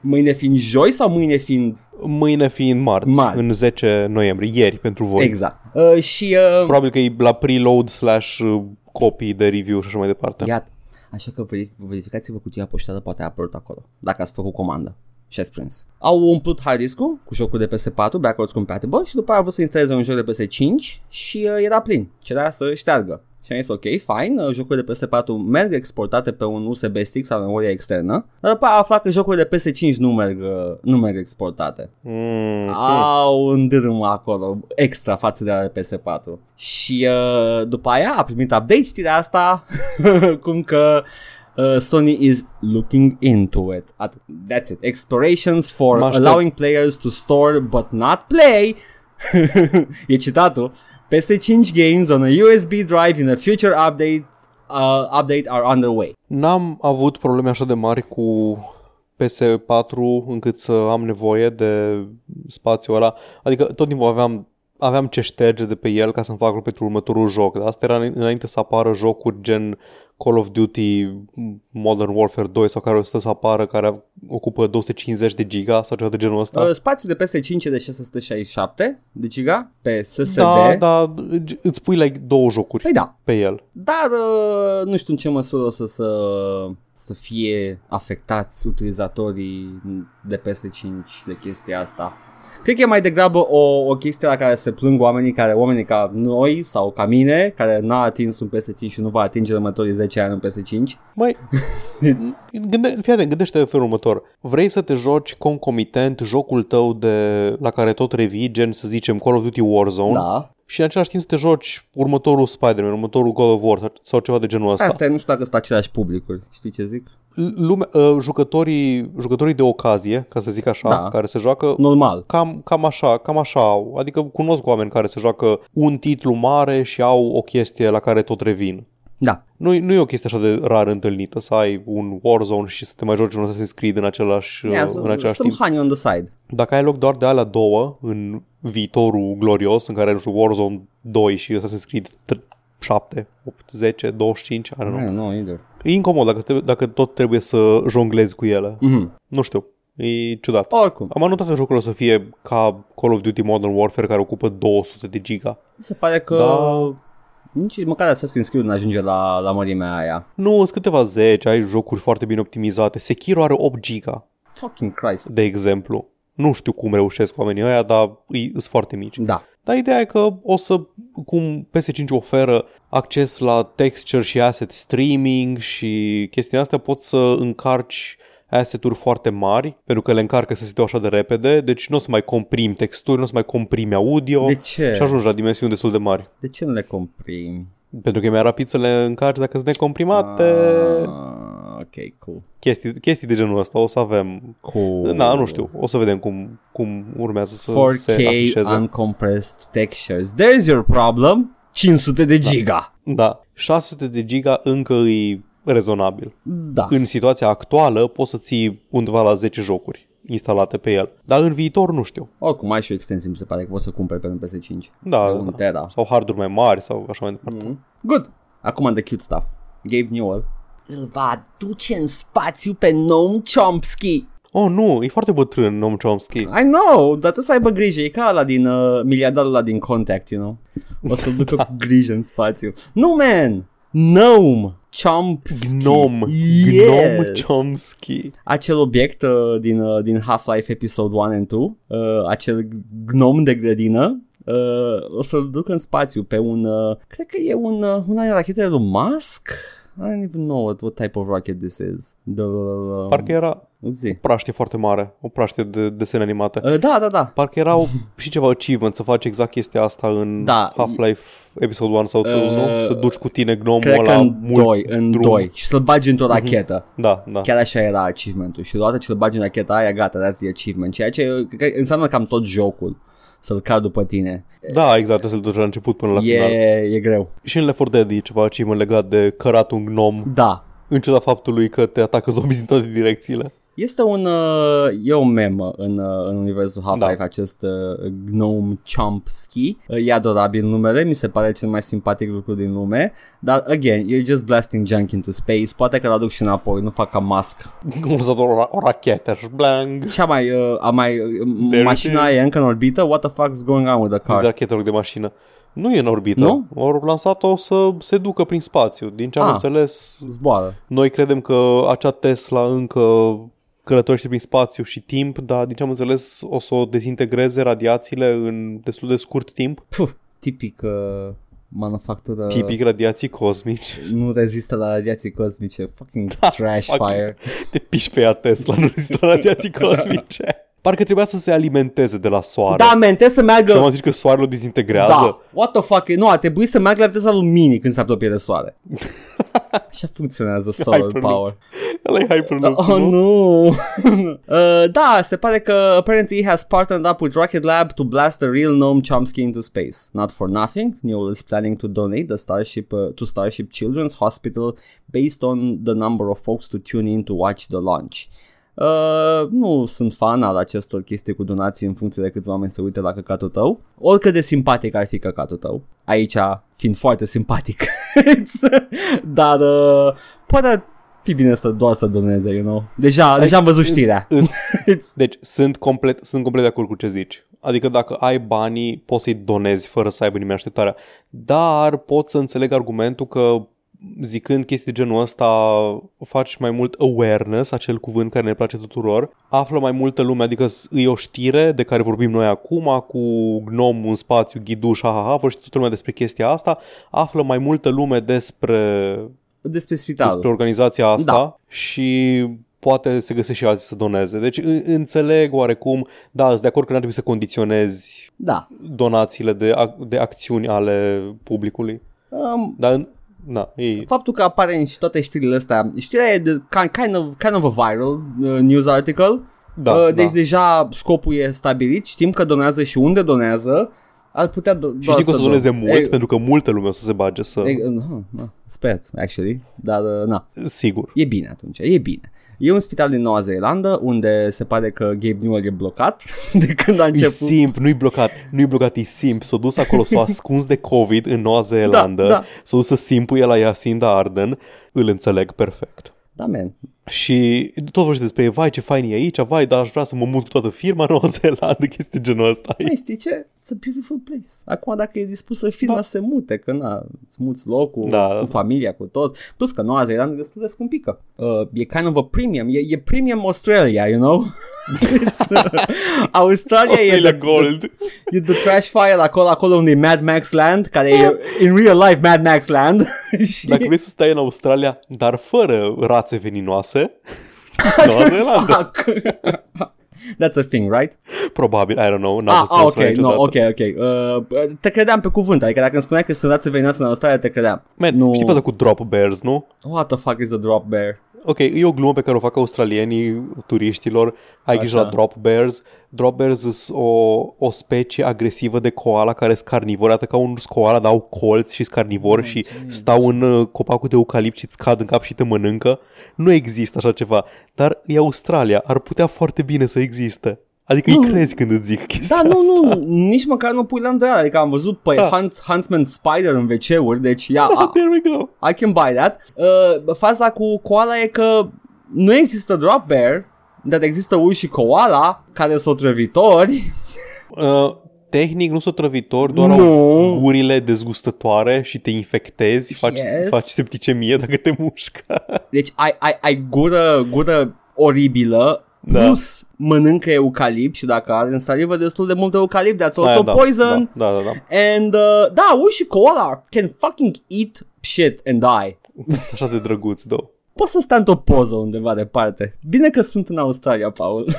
Mâine fiind joi sau mâine fiind... Mâine fiind marți, Marți. în 10 noiembrie, ieri pentru voi. Exact. Uh, și... Uh, Probabil că e la preload slash uh, copii de review și așa mai departe. Iată. Așa că verif- verificați-vă cutia poștală, poate a apărut acolo, dacă ați făcut comandă și ați prins. Au umplut hard disk-ul cu jocul de PS4, backwards compatible, și după aia au vrut să instaleze un joc de PS5 și uh, era plin. Cerea să șteargă. Și am zis, ok, fine, uh, jocurile de PS4 merg exportate pe un USB stick sau memorie externă, dar după aia a aflat că jocurile de PS5 nu merg, uh, nu merg exportate. Mm, Au un dârmă acolo, extra față de la PS4. Și uh, după aia a primit update știrea asta, cum că uh, Sony is looking into it. At- that's it. Explorations for Mă aștept. allowing players to store but not play. e citatul. PS5 games on a USB drive in a future update uh, update are underway. N-am avut probleme așa de mari cu PS4 încât să am nevoie de spațiul ăla. Adică tot timpul aveam aveam ce șterge de pe el ca să-mi fac loc pentru următorul joc. Dar asta era înainte să apară jocuri gen Call of Duty Modern Warfare 2 sau care o să apară care ocupă 250 de giga sau ceva de genul ăsta. Uh, spațiul de PS5 e de 667 de giga pe SSD. da, da, îți pui like două jocuri Păi da, pe el. Dar uh, nu știu în ce măsură o să, să, să fie afectați utilizatorii de PS5 de chestia asta. Cred că e mai degrabă o, o chestie la care se plâng oamenii care, oamenii ca noi sau ca mine, care n-a atins un PS5 și nu va atinge în următorii 10 ani un PS5. Mai, It's, Gânde, fii atent, gândește în felul următor. Vrei să te joci concomitent jocul tău de, la care tot revii, gen să zicem Call of Duty Warzone, da, și în același timp să te joci următorul Spider-Man, următorul God of War sau- sau ceva de genul ăsta. asta e, nu știu dacă sunt aceleași publicuri, știi ce zic? Lume, uh, jucătorii, jucătorii de ocazie, ca să zic așa, Da. care se joacă Normal. cam, cam așa, cam așa au. Adică cunosc oameni care se joacă un titlu mare și au o chestie la care tot revin. Da. Nu, nu e o chestie așa de rar întâlnită să ai un Warzone și să te mai joci un Assassin's Creed în același, Yeah, uh, în același some timp. honey on the side. Dacă ai loc doar de alea două în viitorul glorios în care, nu știu, Warzone 2 și Assassin's Creed 7, 8, 10, 25, Și don't know. Nu, no, either. E incomod dacă, te- dacă tot trebuie să jonglezi cu ele. Mhm. Nu știu, e ciudat. Oricum, Am anotat în jocul o să fie ca Call of Duty Modern Warfare care ocupă 200 de giga. mi se pare că Da. nici măcar Assassin's Creed nu ajunge la, la mărimea aia. Nu, sunt câteva zeci, ai jocuri foarte bine optimizate. Sekiro are 8 giga, Fucking Christ. de exemplu. Nu știu cum reușesc oamenii ăia, dar îi sunt foarte mici. Da. Dar ideea e că o să, cum PS5 oferă acces la texture și asset streaming și chestia astea, poți să încarci asset-uri foarte mari, pentru că le încarcă să se dea așa de repede, deci nu o să mai comprimi texturi, nu o să mai comprimi audio De ce? și ajungi la dimensiuni destul de mari. De ce nu le comprimi? Pentru că e mai rapid să le încarci dacă sunt necomprimate, Ah, ok, cool. chestii, chestii de genul ăsta o să avem. Cool. Da, nu știu, o să vedem cum, cum urmează să se 4K afișeze. uncompressed textures. There's your problem. 500 de giga. Da, 600 de giga încă îi rezonabil. Da. În situația actuală poți să ții undeva la 10 jocuri instalate pe el. Dar în viitor nu știu. Oricum ai și o extensie, mi se pare că poți să cumperi pentru PS5. Da, De un tera. sau harduri mai mari sau așa mai departe. Mm. Good. Acum the cute stuff. Gabe Newell. Îl va duce în spațiu pe Noam Chomsky. Oh, nu, e foarte bătrân Noam Chomsky. I know, dar trebuie să aibă grijă. E ca ăla din uh, miliardarul ăla din Contact, you know. O să-l ducă cu grijă în spațiu. Nu, man! Noam Chomsky. Gnom. Yes. Gnom Chomsky. Acel obiect uh, din, uh, din Half-Life Episode 1 and 2, uh, acel gnom de grădină, uh, o să-l duc în spațiu pe un, uh, cred că e un, uh, una din rachetele lui Musk? I don't even know what, what type of rocket this is. The, uh, Parcă era zi. o praștie foarte mare, o praștie de desene animate. Uh, da, da, da. Parcă erau și ceva achievement să faci exact chestia asta în Da. Half-Life Episode 1 sau 2, Uh, nu? Să duci cu tine gnomul Cred că ăla în mult 2, în drum. Mhm. 2 și să-l bagi într-o rachetă. Da, da. Chiar așa era achievementul și odată ce îl bagi în racheta aia, gata, that's the achievement, ceea ce cred că înseamnă cam tot jocul să-l car după tine. Da, exact, să-l duci la început până la e, final. e greu. Și în Left 4 Dead e ceva achievement legat de cărat un gnom, Da, în ciuda faptului că te atacă zombies din toate direcțiile. Este un, uh, e o memă în, uh, în universul Half-Life Da. acest uh, Gnome Chomsky. Uh, e adorabil numele, mi se pare cel mai simpatic lucru din lume, dar again, you're just blasting junk into space, poate că l-aduc și înapoi, nu fac ca Musk. Cum lăsat o, ra- o rachetă și blang. Ce mai, uh, a mai, uh, There it mașina is. e încă în orbită? What the fuck's going on with the Car. car? rachetă rog de mașină. Nu e în orbită. Nu? Au lansat-o să se ducă prin spațiu. Din ce am Ah. înțeles, Zboară. noi credem că acea Tesla încă călătorește prin spațiu și timp, dar din ce am înțeles o să o dezintegreze radiațiile în destul de scurt timp. Puh, tipic uh, manufactură Tipic radiații cosmici. nu rezistă la radiații cosmice. Fucking trash fucking- fire. Te piși pe ea Tesla, nu rezistă la radiații cosmice. Parcă trebuia să se alimenteze de la soare. Da, man, trebuie să meargă... Și am zis că soarele o dezintegrează. Da, what the fuck, nu, a trebuit să meargă la viteza lui Mini când se apropie de soare. Așa funcționează solar Hyperloop. power. Ăla e Hyperloop, Oh nu? nu! uh, da, se pare că apparently he has partnered up with Rocket Lab to blast the real Noam Chomsky into space. Not for nothing, Newell is planning to donate the Starship uh, to Starship Children's Hospital based on the number of folks to tune in to watch the launch. Uh, nu sunt fan al acestor chestii cu donații în funcție de câți oameni se uită la căcatul tău. Oricât de simpatic ar fi căcatul tău. Aici fiind foarte simpatic. Dar uh, poate ar fi bine să doar să doneze, you know. Deja, deja am văzut știrea. Îs- It's- Deci sunt complet, sunt complet de acord cu ce zici. Adică dacă ai banii, poți să-i donezi fără să aibă nimeni așteptarea. Dar pot să înțeleg argumentul că zicând chestii de genul ăsta faci mai mult awareness, acel cuvânt care ne place tuturor, află mai multă lume, adică s- e o știre de care vorbim noi acum cu gnomul în spațiu, ghiduș, ha, ha, ha, vorbește toată lumea despre chestia asta, află mai multă lume despre, despre spital. despre organizația asta Da. și poate se găsește și alții să doneze. Deci în- înțeleg oarecum, da, sunt de acord că n-ar trebui să condiționezi Da. donațiile de, ac- de acțiuni ale publicului. Um, Dar, în- na, e, faptul că apare în și toate știrile astea, știrea e de, kind, kind, of, kind of a viral uh, news article. da, uh, deci da. deja scopul e stabilit, știm că donează și unde donează. Ar putea do- Și doar știi că o să doneze mult, E, pentru că multă lume o să se bage să... e, uh, uh, sper, actually, dar uh, na. Sigur. E bine atunci, e bine. E un spital din Noua Zeelandă unde se pare că Gabe Newell e blocat de când a E început. simp, nu-i blocat, nu-i blocat, e simp. S-a dus acolo, s-a ascuns de COVID în Noua Zeelandă, Da, da. s-a dus să simpuie la Jacinda Arden, îl înțeleg perfect. Da, man. Și tot vorbește despre, vai ce fain e aici, vai, dar aș vrea să mă mut cu toată firma în Noua Zeelandă, chestii de genul ăsta. Mai știi ce? It's a beautiful place. Acum dacă e dispus să firma Da. se mute, că na, îți muți locul, Da, cu da. familia, cu tot. Plus că Noua Zeelandă e destul de scumpică. Uh, e kind of a premium. E, e premium Australia, you know? It's, uh, Australia e Australia the, Gold. e the trash fire acolo, acolo unde e Mad Max Land, care e in real life Mad Max Land. și Dacă vrei să stai în Australia, dar fără rațe veninoase, Noua Zeelandă. Fuck. That's a thing, right? Probabil, I don't know, n-am Ah, fost în ah, ok, Australia no, niciodată. ok, ok. Uh, te credeam pe cuvânt, adică dacă îmi spuneai că sunt rațe veninoase în Australia, te credeam. Man, Nu. știi faza cu drop bears, nu? What the fuck is a drop bear? Ok, e o glumă pe care o fac australienii turiștilor, ai grijă Așa. la drop bears. Drop bears sunt o, o specie agresivă de koala care sunt carnivori, arată ca un koala, dar au colți și sunt carnivori și stau în uh, copacul de eucalipt și îți cad în cap și te mănâncă. Nu există așa ceva, dar e Australia, ar putea foarte bine să existe. Adică Nu. îi crezi când îți zic chestia Da, nu, asta. nu, nici măcar nu pui la îndoială. Adică am văzut pe Da. Hunt, Huntsman Spider în WC-uri, deci ia, a, There we go. I can buy that. Uh, faza cu koala e că nu există drop bear, dar există ui și koala care sunt otrăvitori. Uh, tehnic nu sunt trăvitori, doar Nu. au gurile dezgustătoare și te infectezi, faci, Yes. faci septicemie dacă te mușcă. Deci ai, ai, ai gură, gură oribilă, Da. plus mănâncă eucalipt și dacă are în salivă destul de mult eucalipt, that's also Aia, da, poison. Da, da, da. And uh, da, ui și koala can fucking eat shit and die. Sunt așa de drăguț, da. Pot să stai într-o poză undeva departe. Bine că sunt în Australia, Paul.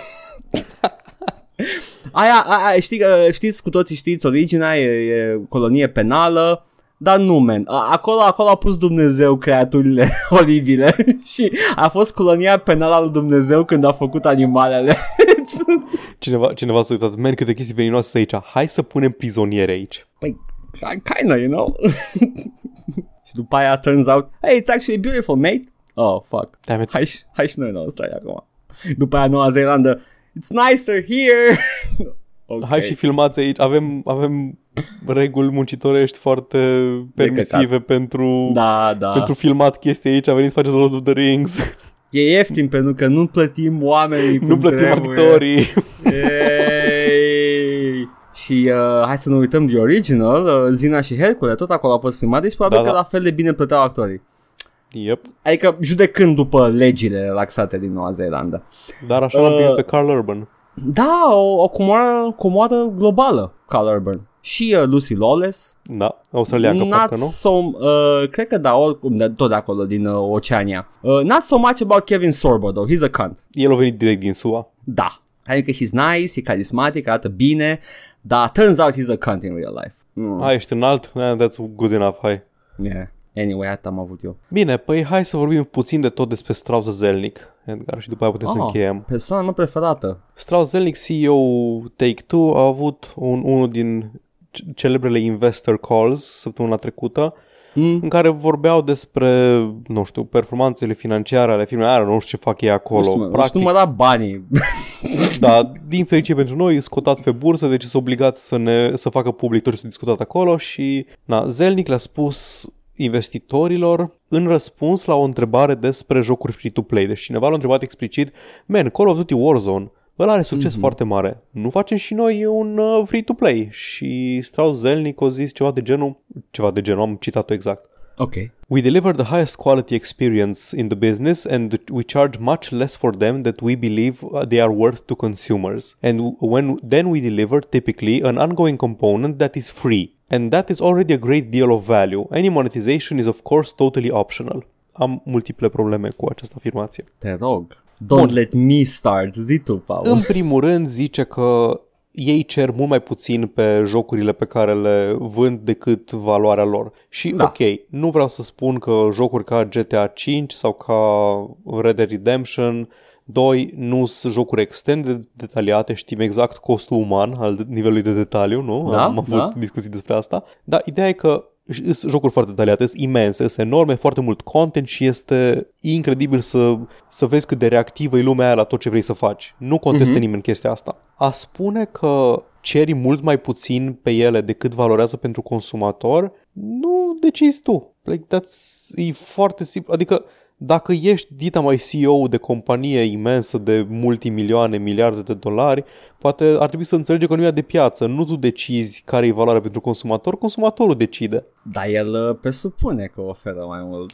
aia, aia știi, uh, știți cu toții știți, originea e, e colonie penală, dar nu, man. A- Acolo, acolo a pus Dumnezeu creaturile oribile și a fost colonia penală al lui Dumnezeu când a făcut animalele. Cineva, cineva s-a uitat, man, câte chestii veninoase aici. Hai să punem prizoniere aici. Păi, kinda, you know? și după aia turns out, hey, it's actually beautiful, mate. Oh, fuck. Damn it. Hai, și- hai și noi în Australia acum. După aia Noua Zeelandă, it's nicer here. Okay. Hai și filmați aici. Avem, avem reguli muncitorești foarte permisive pentru, Da, da. pentru filmat chestii aici. A venit să faceți Lord of the Rings. E ieftin pentru că nu plătim oamenii cum nu plătim trebuie. actorii. Yay! Și uh, hai să nu uităm de original, uh, Zina și Hercule, tot acolo au fost filmate și probabil Da, că da. la fel de bine plăteau actorii. yep. Adică judecând după legile relaxate din Noua Zeelandă. Dar așa l-am Uh, primit pe Carl Urban. Da, o, o comoară, comoară globală, Carl Urban. Și uh, Lucy Lawless. Da, australiancă not parcă, nu? so, uh, cred că da, oricum, de, tot de acolo, din uh, Oceania. Uh, not so much about Kevin Sorbo, though. He's a cunt. El a venit direct din SUA. Da. Adică he's nice, e carismatic, arată bine, dar turns out he's a cunt in real life. Mm. Hai, ești înalt? Eh, that's good enough, hai. Yeah. Anyway, atât am avut eu. Bine, păi hai să vorbim puțin de tot despre Strauss Zelnick, Edgar, și după aia putem să Ah, încheiem. Persoana mea preferată. Strauss Zelnick, CEO Take-Two, a avut un, unul din ce- celebrele investor calls săptămâna trecută, Mm. în care vorbeau despre, nu știu, performanțele financiare ale firmei, Are, nu știu ce fac ei acolo. Nu știu, nu Practic, știu mă da banii. da, din fericire pentru noi, sunt cotați pe bursă, deci sunt obligați să, ne, să facă public tot ce s-a discutat acolo și, na, Zelnick le-a spus investitorilor în răspuns la o întrebare despre jocuri free-to-play. Deci cineva l-a întrebat explicit, man, Call of Duty Warzone, ăla are succes mm-hmm. foarte mare. Nu facem și noi un uh, free-to-play? Și Strauss Zelnick a zis ceva de genul, ceva de genul, am citat-o exact. ok. We deliver the highest quality experience in the business and we charge much less for them that we believe uh, they are worth to consumers. And w- when then we deliver typically an ongoing component that is free. And that is already a great deal of value. Any monetization is of course totally optional. Am multiple probleme cu această afirmație. Te rog. Don't Bun. let me start. Zi tu, Paul. În primul rând zice că ei cer mult mai puțin pe jocurile pe care le vând decât valoarea lor. Și Da. ok, nu vreau să spun că jocuri ca GTA 5 sau ca Red Dead Redemption 2 nu sunt jocuri extrem de detaliate, știm exact costul uman al nivelului de detaliu, nu? Da, Am avut da. discuții despre asta. Dar ideea e că sunt jocuri foarte detaliate, sunt imense, sunt enorme, foarte mult content și este incredibil să, să vezi cât de reactivă e lumea aia la tot ce vrei să faci. Nu conteste Mhm. nimeni chestia asta. A spune că ceri mult mai puțin pe ele decât valorează pentru consumator, nu decizi tu. Like, that's, e foarte simplu. Adică dacă ești dita mai CEO de companie imensă de multimilioane, miliarde de dolari, poate ar trebui să înțelegi economia de piață. Nu tu decizi care e valoarea pentru consumator, consumatorul decide. Dar el uh, presupune că oferă mai mult.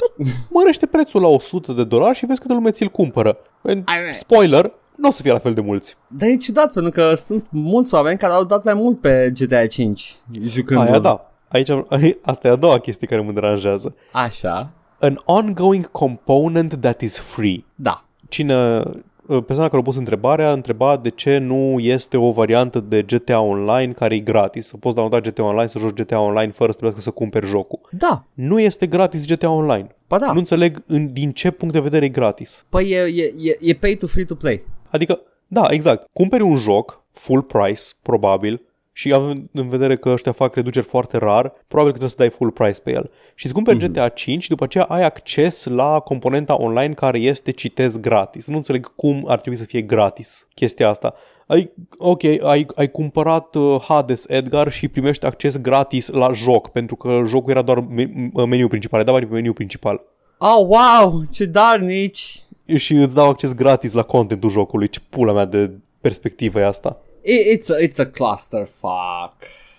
Mărește prețul la 100 de dolari și vezi câte lume ți-l cumpără. And, Ai, spoiler, nu o să fie la fel de mulți. Dar e ciudat, pentru că sunt mulți oameni care au dat mai mult pe GTA 5 jucând Aia da. Aici, asta e a doua chestie care mă deranjează. Așa, An ongoing component that is free. da. Cine uh, persoana care a pus întrebarea întreba de ce nu este o variantă de GTA Online care e gratis. Să poți downloada GTA Online, să joci GTA Online fără să trebuiască să cumperi jocul. Da, Nu este gratis GTA Online. ba da. Nu înțeleg în, din ce punct de vedere e gratis. Păi e, e, e, e pay to free to play. Adică, da, exact. Cumperi un joc, full price, probabil, și având în vedere că ăștia fac reduceri foarte rar, probabil că trebuie să dai full price pe el. Și îți cumperi Mhm. GTA 5 și după aceea ai acces la componenta online care este, citez, gratis. Nu înțeleg cum ar trebui să fie gratis chestia asta. Ai, ok, ai, ai cumpărat uh, Hades Edgar și primești acces gratis la joc, pentru că jocul era doar me- meniul principal, da, pe meniul principal. Oh, wow, ce darnici! Și îți dau acces gratis la contentul jocului. Ce pula mea de perspectivă e asta? It's a, it's a clusterfuck.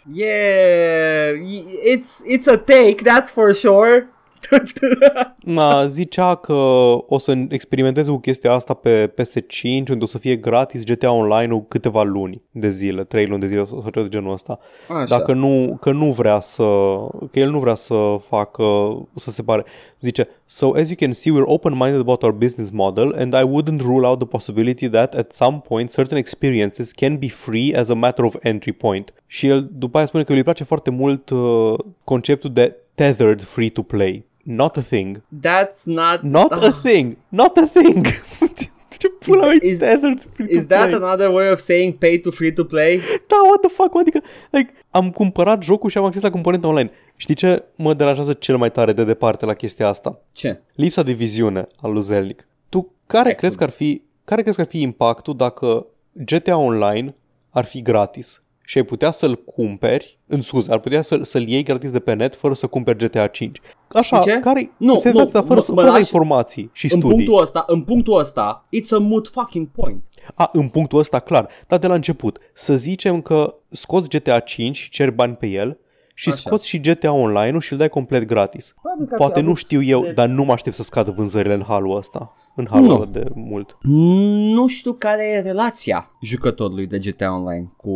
Yeah, it's it's a take, that's for sure. Na, zicea că o să experimenteze cu chestia asta pe PS5 unde o să fie gratis GTA Online-ul câteva luni de zile, 3 luni de zile sau ceva de genul ăsta. Așa. Dacă nu, că nu vrea să, că el nu vrea să facă, să separe. Zice, so as you can see, we're open-minded about our business model and I wouldn't rule out the possibility that at some point certain experiences can be free as a matter of entry point. Și el după aia spune că îi place foarte mult uh, conceptul de tethered free-to-play. Not a thing. That's not Not a thing. Not a thing. Ce pula mea e is- tethered free-to-play? Is that another way of saying pay to free to play? Da, what the fuck, mă? adică like, am cumpărat jocul și am acces la componenta online. Știi ce mă deranjează cel mai tare de departe la chestia asta? Ce? Lipsa de viziune al lui Zelnic. Tu care crezi că ar fi care crezi că ar fi impactul dacă GTA Online ar fi gratis și ai putea să-l cumperi, în scuze, ar putea să, să-l iei gratis de pe net fără să cumperi GTA 5. Așa, Știi ce? care Nu, senzația nu, fără, mă- să, mă fără lași- informații și În studii. punctul ăsta, în punctul ăsta, it's a moot fucking point. A, în punctul ăsta, clar. Dar de la început, să zicem că scoți GTA 5 și ceri bani pe el și Așa. scoți și GTA Online-ul și îl dai complet gratis. Probabil că ar Poate fi nu avut știu eu, de- dar nu mă aștept să scadă vânzările în halul ăsta. În halul Nu. ăla de mult. Nu știu care e relația jucătorului de GTA Online cu,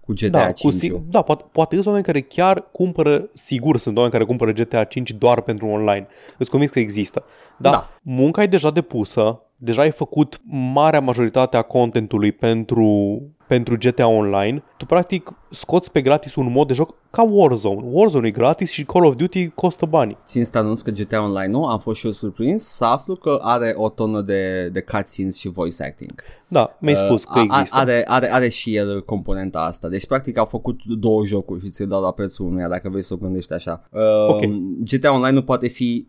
cu GTA Da, 5. cu si- da poate, poate sunt oameni care chiar cumpără, sigur sunt oameni care cumpără GTA 5 doar pentru online. Îți convins că există. Da, Da. munca e deja depusă, deja ai făcut marea majoritate a contentului pentru, pentru GTA Online. Tu practic scoți pe gratis un mod de joc ca Warzone. Warzone e gratis și Call of Duty costă bani. Țin să anunț că GTA Online nu, am fost și eu surprins să aflu că are o tonă de, de cutscenes și voice acting. Da, mi-ai spus că Uh, a- există. Are, are, are și el componenta asta. Deci practic au făcut două jocuri și ți-l dau la prețul unuia dacă vrei să o gândești așa. Uh, Ok. GTA Online nu poate fi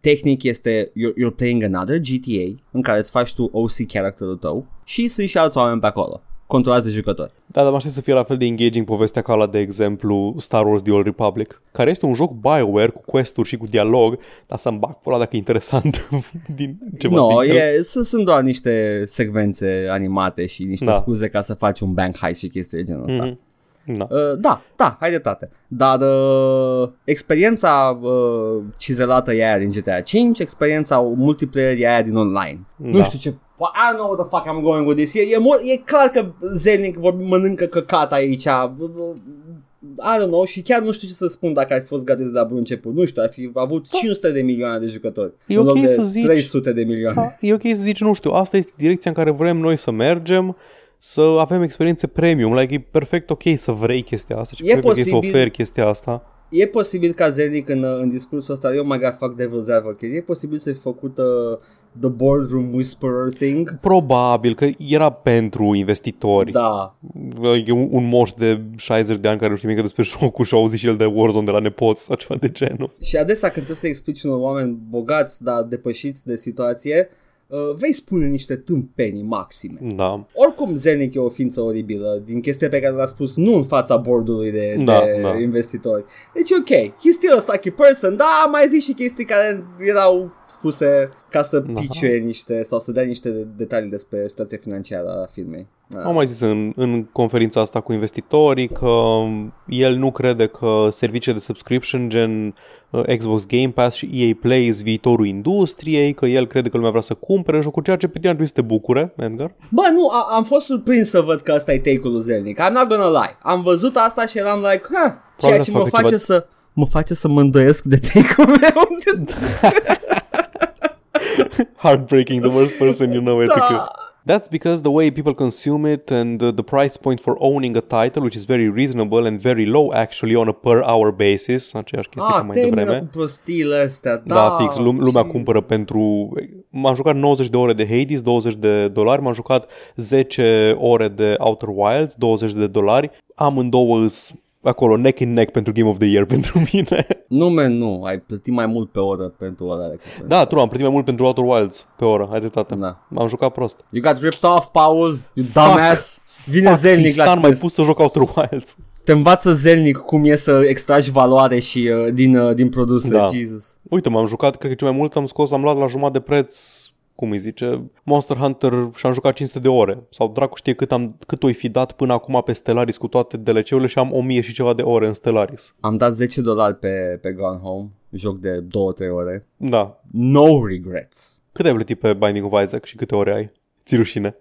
tehnic este you're, you're playing another GTA în care îți faci tu OC characterul tău și sunt și alți oameni pe acolo. Controlează jucători. Da, dar mă aștept să fie la fel de engaging povestea ca la, de exemplu, Star Wars The Old Republic, care este un joc BioWare cu quest-uri și cu dialog, dar să-mi bag pe ăla dacă e interesant din ceva no, din el. e, sunt, sunt doar niște secvențe animate și niște Da. scuze ca să faci un bank heist și chestii de genul ăsta. Mhm. Da. Uh, da, da, hai dreptate. Dar uh, experiența uh, cizelată e aia din GTA 5, experiența multiplayer e aia din online. Nu Da. știu ce... I don't know what the fuck I'm going with this. E, e, mo- e clar că Zelnic vor mănâncă căcat aici. I don't know și chiar nu știu ce să spun dacă ar fi fost gratis de la bun început. Nu știu, ar fi avut 500 de milioane de jucători. E în ok loc de să zici- 300 de milioane. Da, e ok să zici, nu știu, asta este direcția în care vrem noi să mergem, să avem experiențe premium, like, e perfect ok să vrei chestia asta și E perfect ok să posibil- oferi chestia asta. E posibil ca Zelnic în, în discursul ăsta, eu mai gata fac Devil's Advocate, e posibil să fi făcut uh, The Boardroom Whisperer thing? Probabil că era pentru investitori. Da, E un, un moș de 60 de ani care nu știe nimic despre jocul și a auzit și el de Warzone de la nepoți sau ceva de genul. și adesea când trebuie să explici unor oameni bogați, dar depășiți de situație, uh, vei spune niște tâmpenii maxime. Da. Oricum Zelnic e o ființă oribilă din chestia pe care l-a spus nu în fața bordului de, Da, de da. investitori. Deci ok, he's still a sucky person, da, am mai zis și chestii care erau spuse ca să Da. piciuie niște sau să dea niște detalii despre situația financiară a firmei. Da. Am mai zis în, în conferința asta cu investitorii că el nu crede că serviciile de subscription gen uh, Xbox Game Pass și EA Play sunt viitorul industriei, că el crede că lumea vrea să cumpere jocuri, ceea ce pe tine ar trebui să te bucure, Edgar. Bă, nu, a- am fost surprins să văd că asta e take-ul lui Zelnic. I'm not gonna lie. Am văzut asta și eram like, ha, ceea să ce mă facă face ceva- să mă face să mă îndoiesc de take-ul meu. Heartbreaking, the worst person you know, da, That's because the way people consume it and the, the price point for owning a title, which is very reasonable and very low actually on a per hour basis, aceeași chestie Ah, ca mai termină devreme. cu prostiile astea. Da, Da, fix, lum- lumea jeez. cumpără pentru... M-am jucat 90 de ore de Hades, 20 de dolari, m-am jucat 10 ore de Outer Wilds, 20 de dolari. Amândouă îs acolo neck in neck pentru Game of the Year pentru mine. Nu, man, nu. Ai plătit mai mult pe oră pentru ăla. da, tu am plătit mai mult pentru Outer Wilds pe oră, ai dreptate. Da. M-am jucat prost. You got ripped off, Paul. You dumbass. Vine Fuck, zelnic la Tristan, mai test. pus să joc Outer Wilds. Te învață zelnic cum e să extragi valoare și uh, din, uh, din produse. Da. Jesus. Uite, m-am jucat, cred că ce mai mult am scos, am luat la jumătate de preț cum îi zice, Monster Hunter și am jucat 500 de ore. Sau dracu știe cât, am, cât o fi dat până acum pe Stellaris cu toate DLC-urile și am 1000 și ceva de ore în Stellaris. Am dat 10 dolari pe, pe Gone Home. Joc de 2-3 ore. Da. No regrets. Cât ai plătit pe Binding of Isaac și câte ore ai? Ți rușine.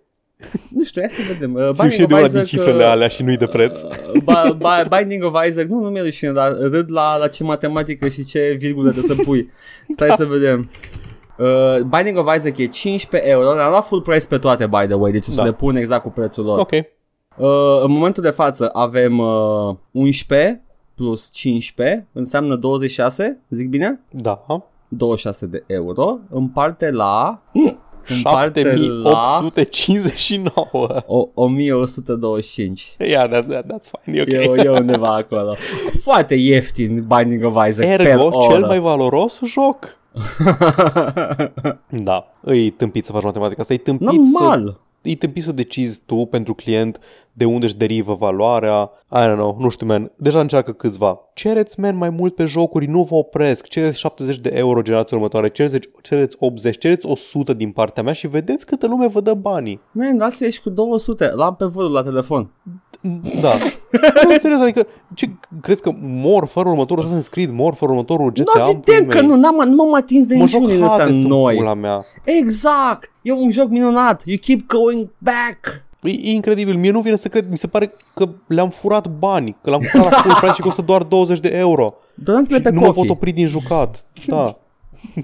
Nu știu, hai să vedem. Uh, Ți rușine de una din cifrele alea și nu-i de preț. Uh, ba, ba, Binding of Isaac, nu, nu mi-e rușine, dar râd la, la ce matematică și ce virgulă de să pui. Stai să vedem. Uh, Binding of Isaac e 15 euro, le-am luat full price pe toate, by the way, deci da. Da. să le pun exact cu prețul lor. Ok. Uh, în momentul de față avem uh, 11 plus 15, înseamnă 26, zic bine? Da. ha? 26 de euro, împarte la... Hmm, împarte la 7859. o, 1125. Yeah, that, that, that's fine. E ok. E, e undeva acolo. Foarte ieftin Binding of Isaac per Ergo, oră. cel mai valoros joc. Da. Îi tâmpit să faci matematica asta. E tâmpit să Normal. e tâmpit să decizi tu pentru client de unde își derivă valoarea. I don't know, nu știu, man. Deja încearcă câțiva. Cereți, man, mai mult pe jocuri, nu vă opresc. Cereți 70 de euro generația următoare, cereți, cereți 80, cereți 100 din partea mea și vedeți câtă lume vă dă banii. Man, dați ești cu 200. L-am pe vârul la telefon. Da. Nu, serios, adică, ce, crezi că mor fără următorul Assassin's Creed, mor fără următorul GTA? Nu, evident că nu, n-am, nu m-am atins de Mă joc niciunul din astea Hades în noi. pula mea. Exact. E un joc minunat. You keep going back. E, e incredibil, mie nu vine să cred, mi se pare că le-am furat bani, că l-am cumpărat la full price și costă doar 20 de euro. Donați-le pe nu mă pot coffee. opri din jucat. Da.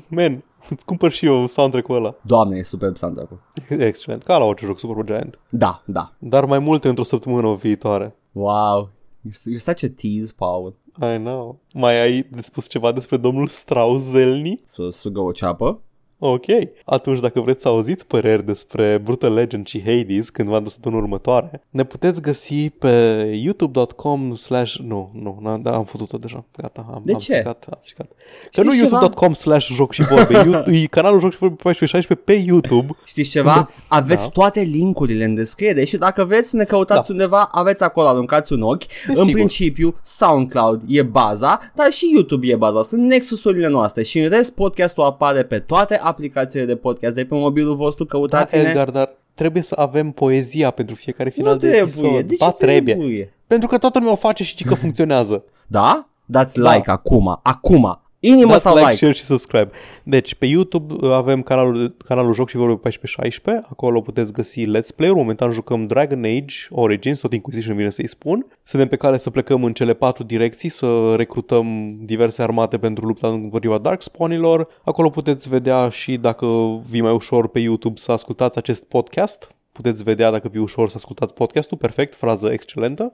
Man, îți cumpăr și eu soundtrack-ul ăla. Doamne, e superb soundtrack-ul. Excelent, ca la orice joc Supergiant. Da, da. Dar mai multe într-o săptămână viitoare. Wow. You're, you're such a tease, Paul. I know. Mai ai de spus ceva despre domnul Strauss Zelny? Să sugă o ceapă. Ok. Atunci, dacă vreți să auziți păreri despre Brutal Legend și Hades cândva în săptămâna următoare, ne puteți găsi pe youtube.com slash... Nu, nu, n- da, am făcut-o deja. Gata, am, De am ce? stricat, am stricat. Că Știți nu ceva? youtube.com slash joc și vorbe. You- e canalul joc și vorbe 1416 pe YouTube. Știți ceva? Aveți Da. toate linkurile în descriere și dacă vreți să ne căutați Da. undeva, aveți acolo, aruncați un ochi. în Desigur. principiu, SoundCloud e baza, dar și YouTube e baza. Sunt nexusurile noastre și în rest podcastul apare pe toate aplicațiile de podcast de pe mobilul vostru, Da, căutați-ne. Edgar, dar trebuie să avem poezia pentru fiecare final nu de trebuie. episod. De ce ba, trebuie. trebuie? Pentru că toată lumea o face și că funcționează. Da? Dați Da. like acum, acum. Inimă Dați sau like, like? share și subscribe. Deci, pe YouTube uh, avem canalul, canalul Joc și Vorbe 1416. Acolo puteți găsi Let's Play-uri. Momentan jucăm Dragon Age Origins, tot Inquisition vine să-i spun. Suntem pe cale să plecăm în cele patru direcții, să recrutăm diverse armate pentru lupta împotriva Darkspawnilor. Acolo puteți vedea și dacă vi mai ușor pe YouTube să ascultați acest podcast. Puteți vedea dacă vi ușor să ascultați podcastul. Perfect, frază excelentă.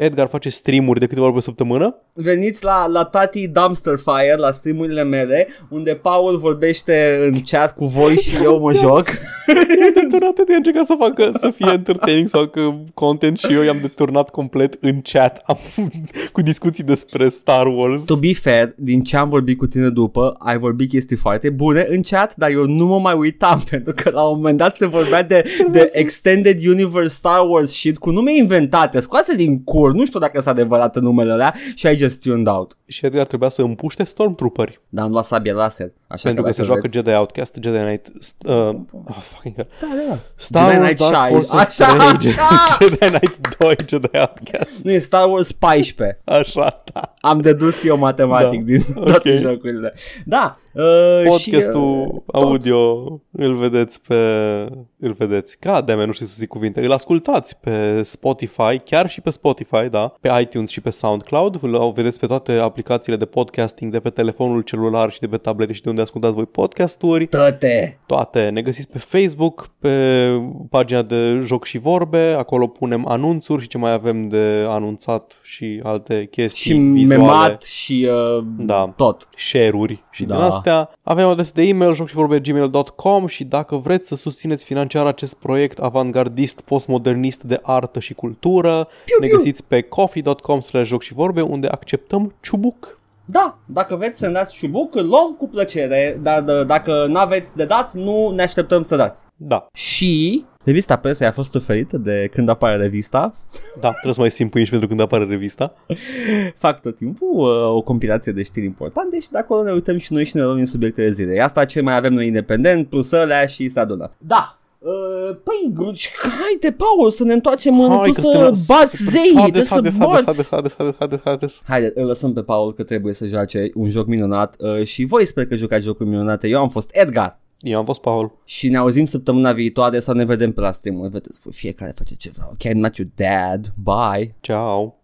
Edgar face streamuri de câteva ori pe săptămână. Veniți la, la Tati Dumpster Fire, la streamurile mele, unde Paul vorbește în chat cu voi și eu mă joc. I-am deturnat atât de încercat să facă să fie entertaining sau că content și eu i-am deturnat complet în chat am, cu discuții despre Star Wars. To be fair, din ce am vorbit cu tine după, ai vorbit chestii foarte bune în chat, dar eu nu mă mai uitam, pentru că la un moment dat se vorbea de, de Extended Universe Star Wars shit cu nume inventate, scoase din cur, nu știu dacă sunt adevărate numele alea și I just tuned out. Și Edgar trebuia să împuște Stormtrooperi Dar am luat sabie laser. Așa pentru că dacă se joacă vreți- Jedi Outcast, Jedi Knight, st- uh, oh, fucking hell. Da, da, da. Star Jedi Wars Knight Dark Shy. Forces Așa, 3, așa. Jedi Knight 2, Jedi Outcast. Nu e Star Wars 14. Așa, da. Am dedus eu matematic Da. din Ok. toate jocurile. Da. Uh, Podcastul și, uh, audio îl vedeți pe... îl vedeți. God damn, it, nu știu să zic cuvinte. Îl ascultați pe Spotify, chiar și pe Spotify, da, pe iTunes și pe SoundCloud. Îl vedeți pe toate aplicațiile de podcasting de pe telefonul celular și de pe tablete și de unde unde ascultați voi podcasturi. Tăte! Toate ne găsiți pe Facebook, pe pagina de Joc și Vorbe, acolo punem anunțuri și ce mai avem de anunțat și alte chestii Și vizuale. memat și uh, Da. tot. share-uri și Da. din astea. Avem adresă de e-mail jocșivorbe.gmail.com și dacă vreți să susțineți financiar acest proiect avantgardist, postmodernist de artă și cultură, Piu, ne piu. găsiți pe coffee.com slash joc și vorbe unde acceptăm ciubuc. Da, dacă vreți să ne dați șubuc, îl luăm cu plăcere, dar d- dacă n-aveți de dat, nu ne așteptăm să dați. Da, Și revista presei a fost oferită de când apare revista. da, trebuie să mai simt pâini și pentru când apare revista. Fac tot timpul uh, o compilație de știri importante și de acolo ne uităm și noi și ne luăm din subiectele zilei. Asta ce mai avem noi independent, plus alea și se adună. Da, Uh, păi, gruci, haide, Paul, să ne întoarcem în tu să suntem- bați zei, de Haideți, să haideți, haideți, bați. haideți, haideți, haideți, haideți, haideți. Haide, îl lăsăm pe Paul că trebuie să joace un joc minunat uh, și voi sper că jucați jocuri minunate. Eu am fost Edgar Eu am fost Paul. și ne auzim săptămâna viitoare sau ne vedem pe la stream. Vedeți, voi fiecare face ce vreau. Okay, I'm not your dad. Bye. Ciao.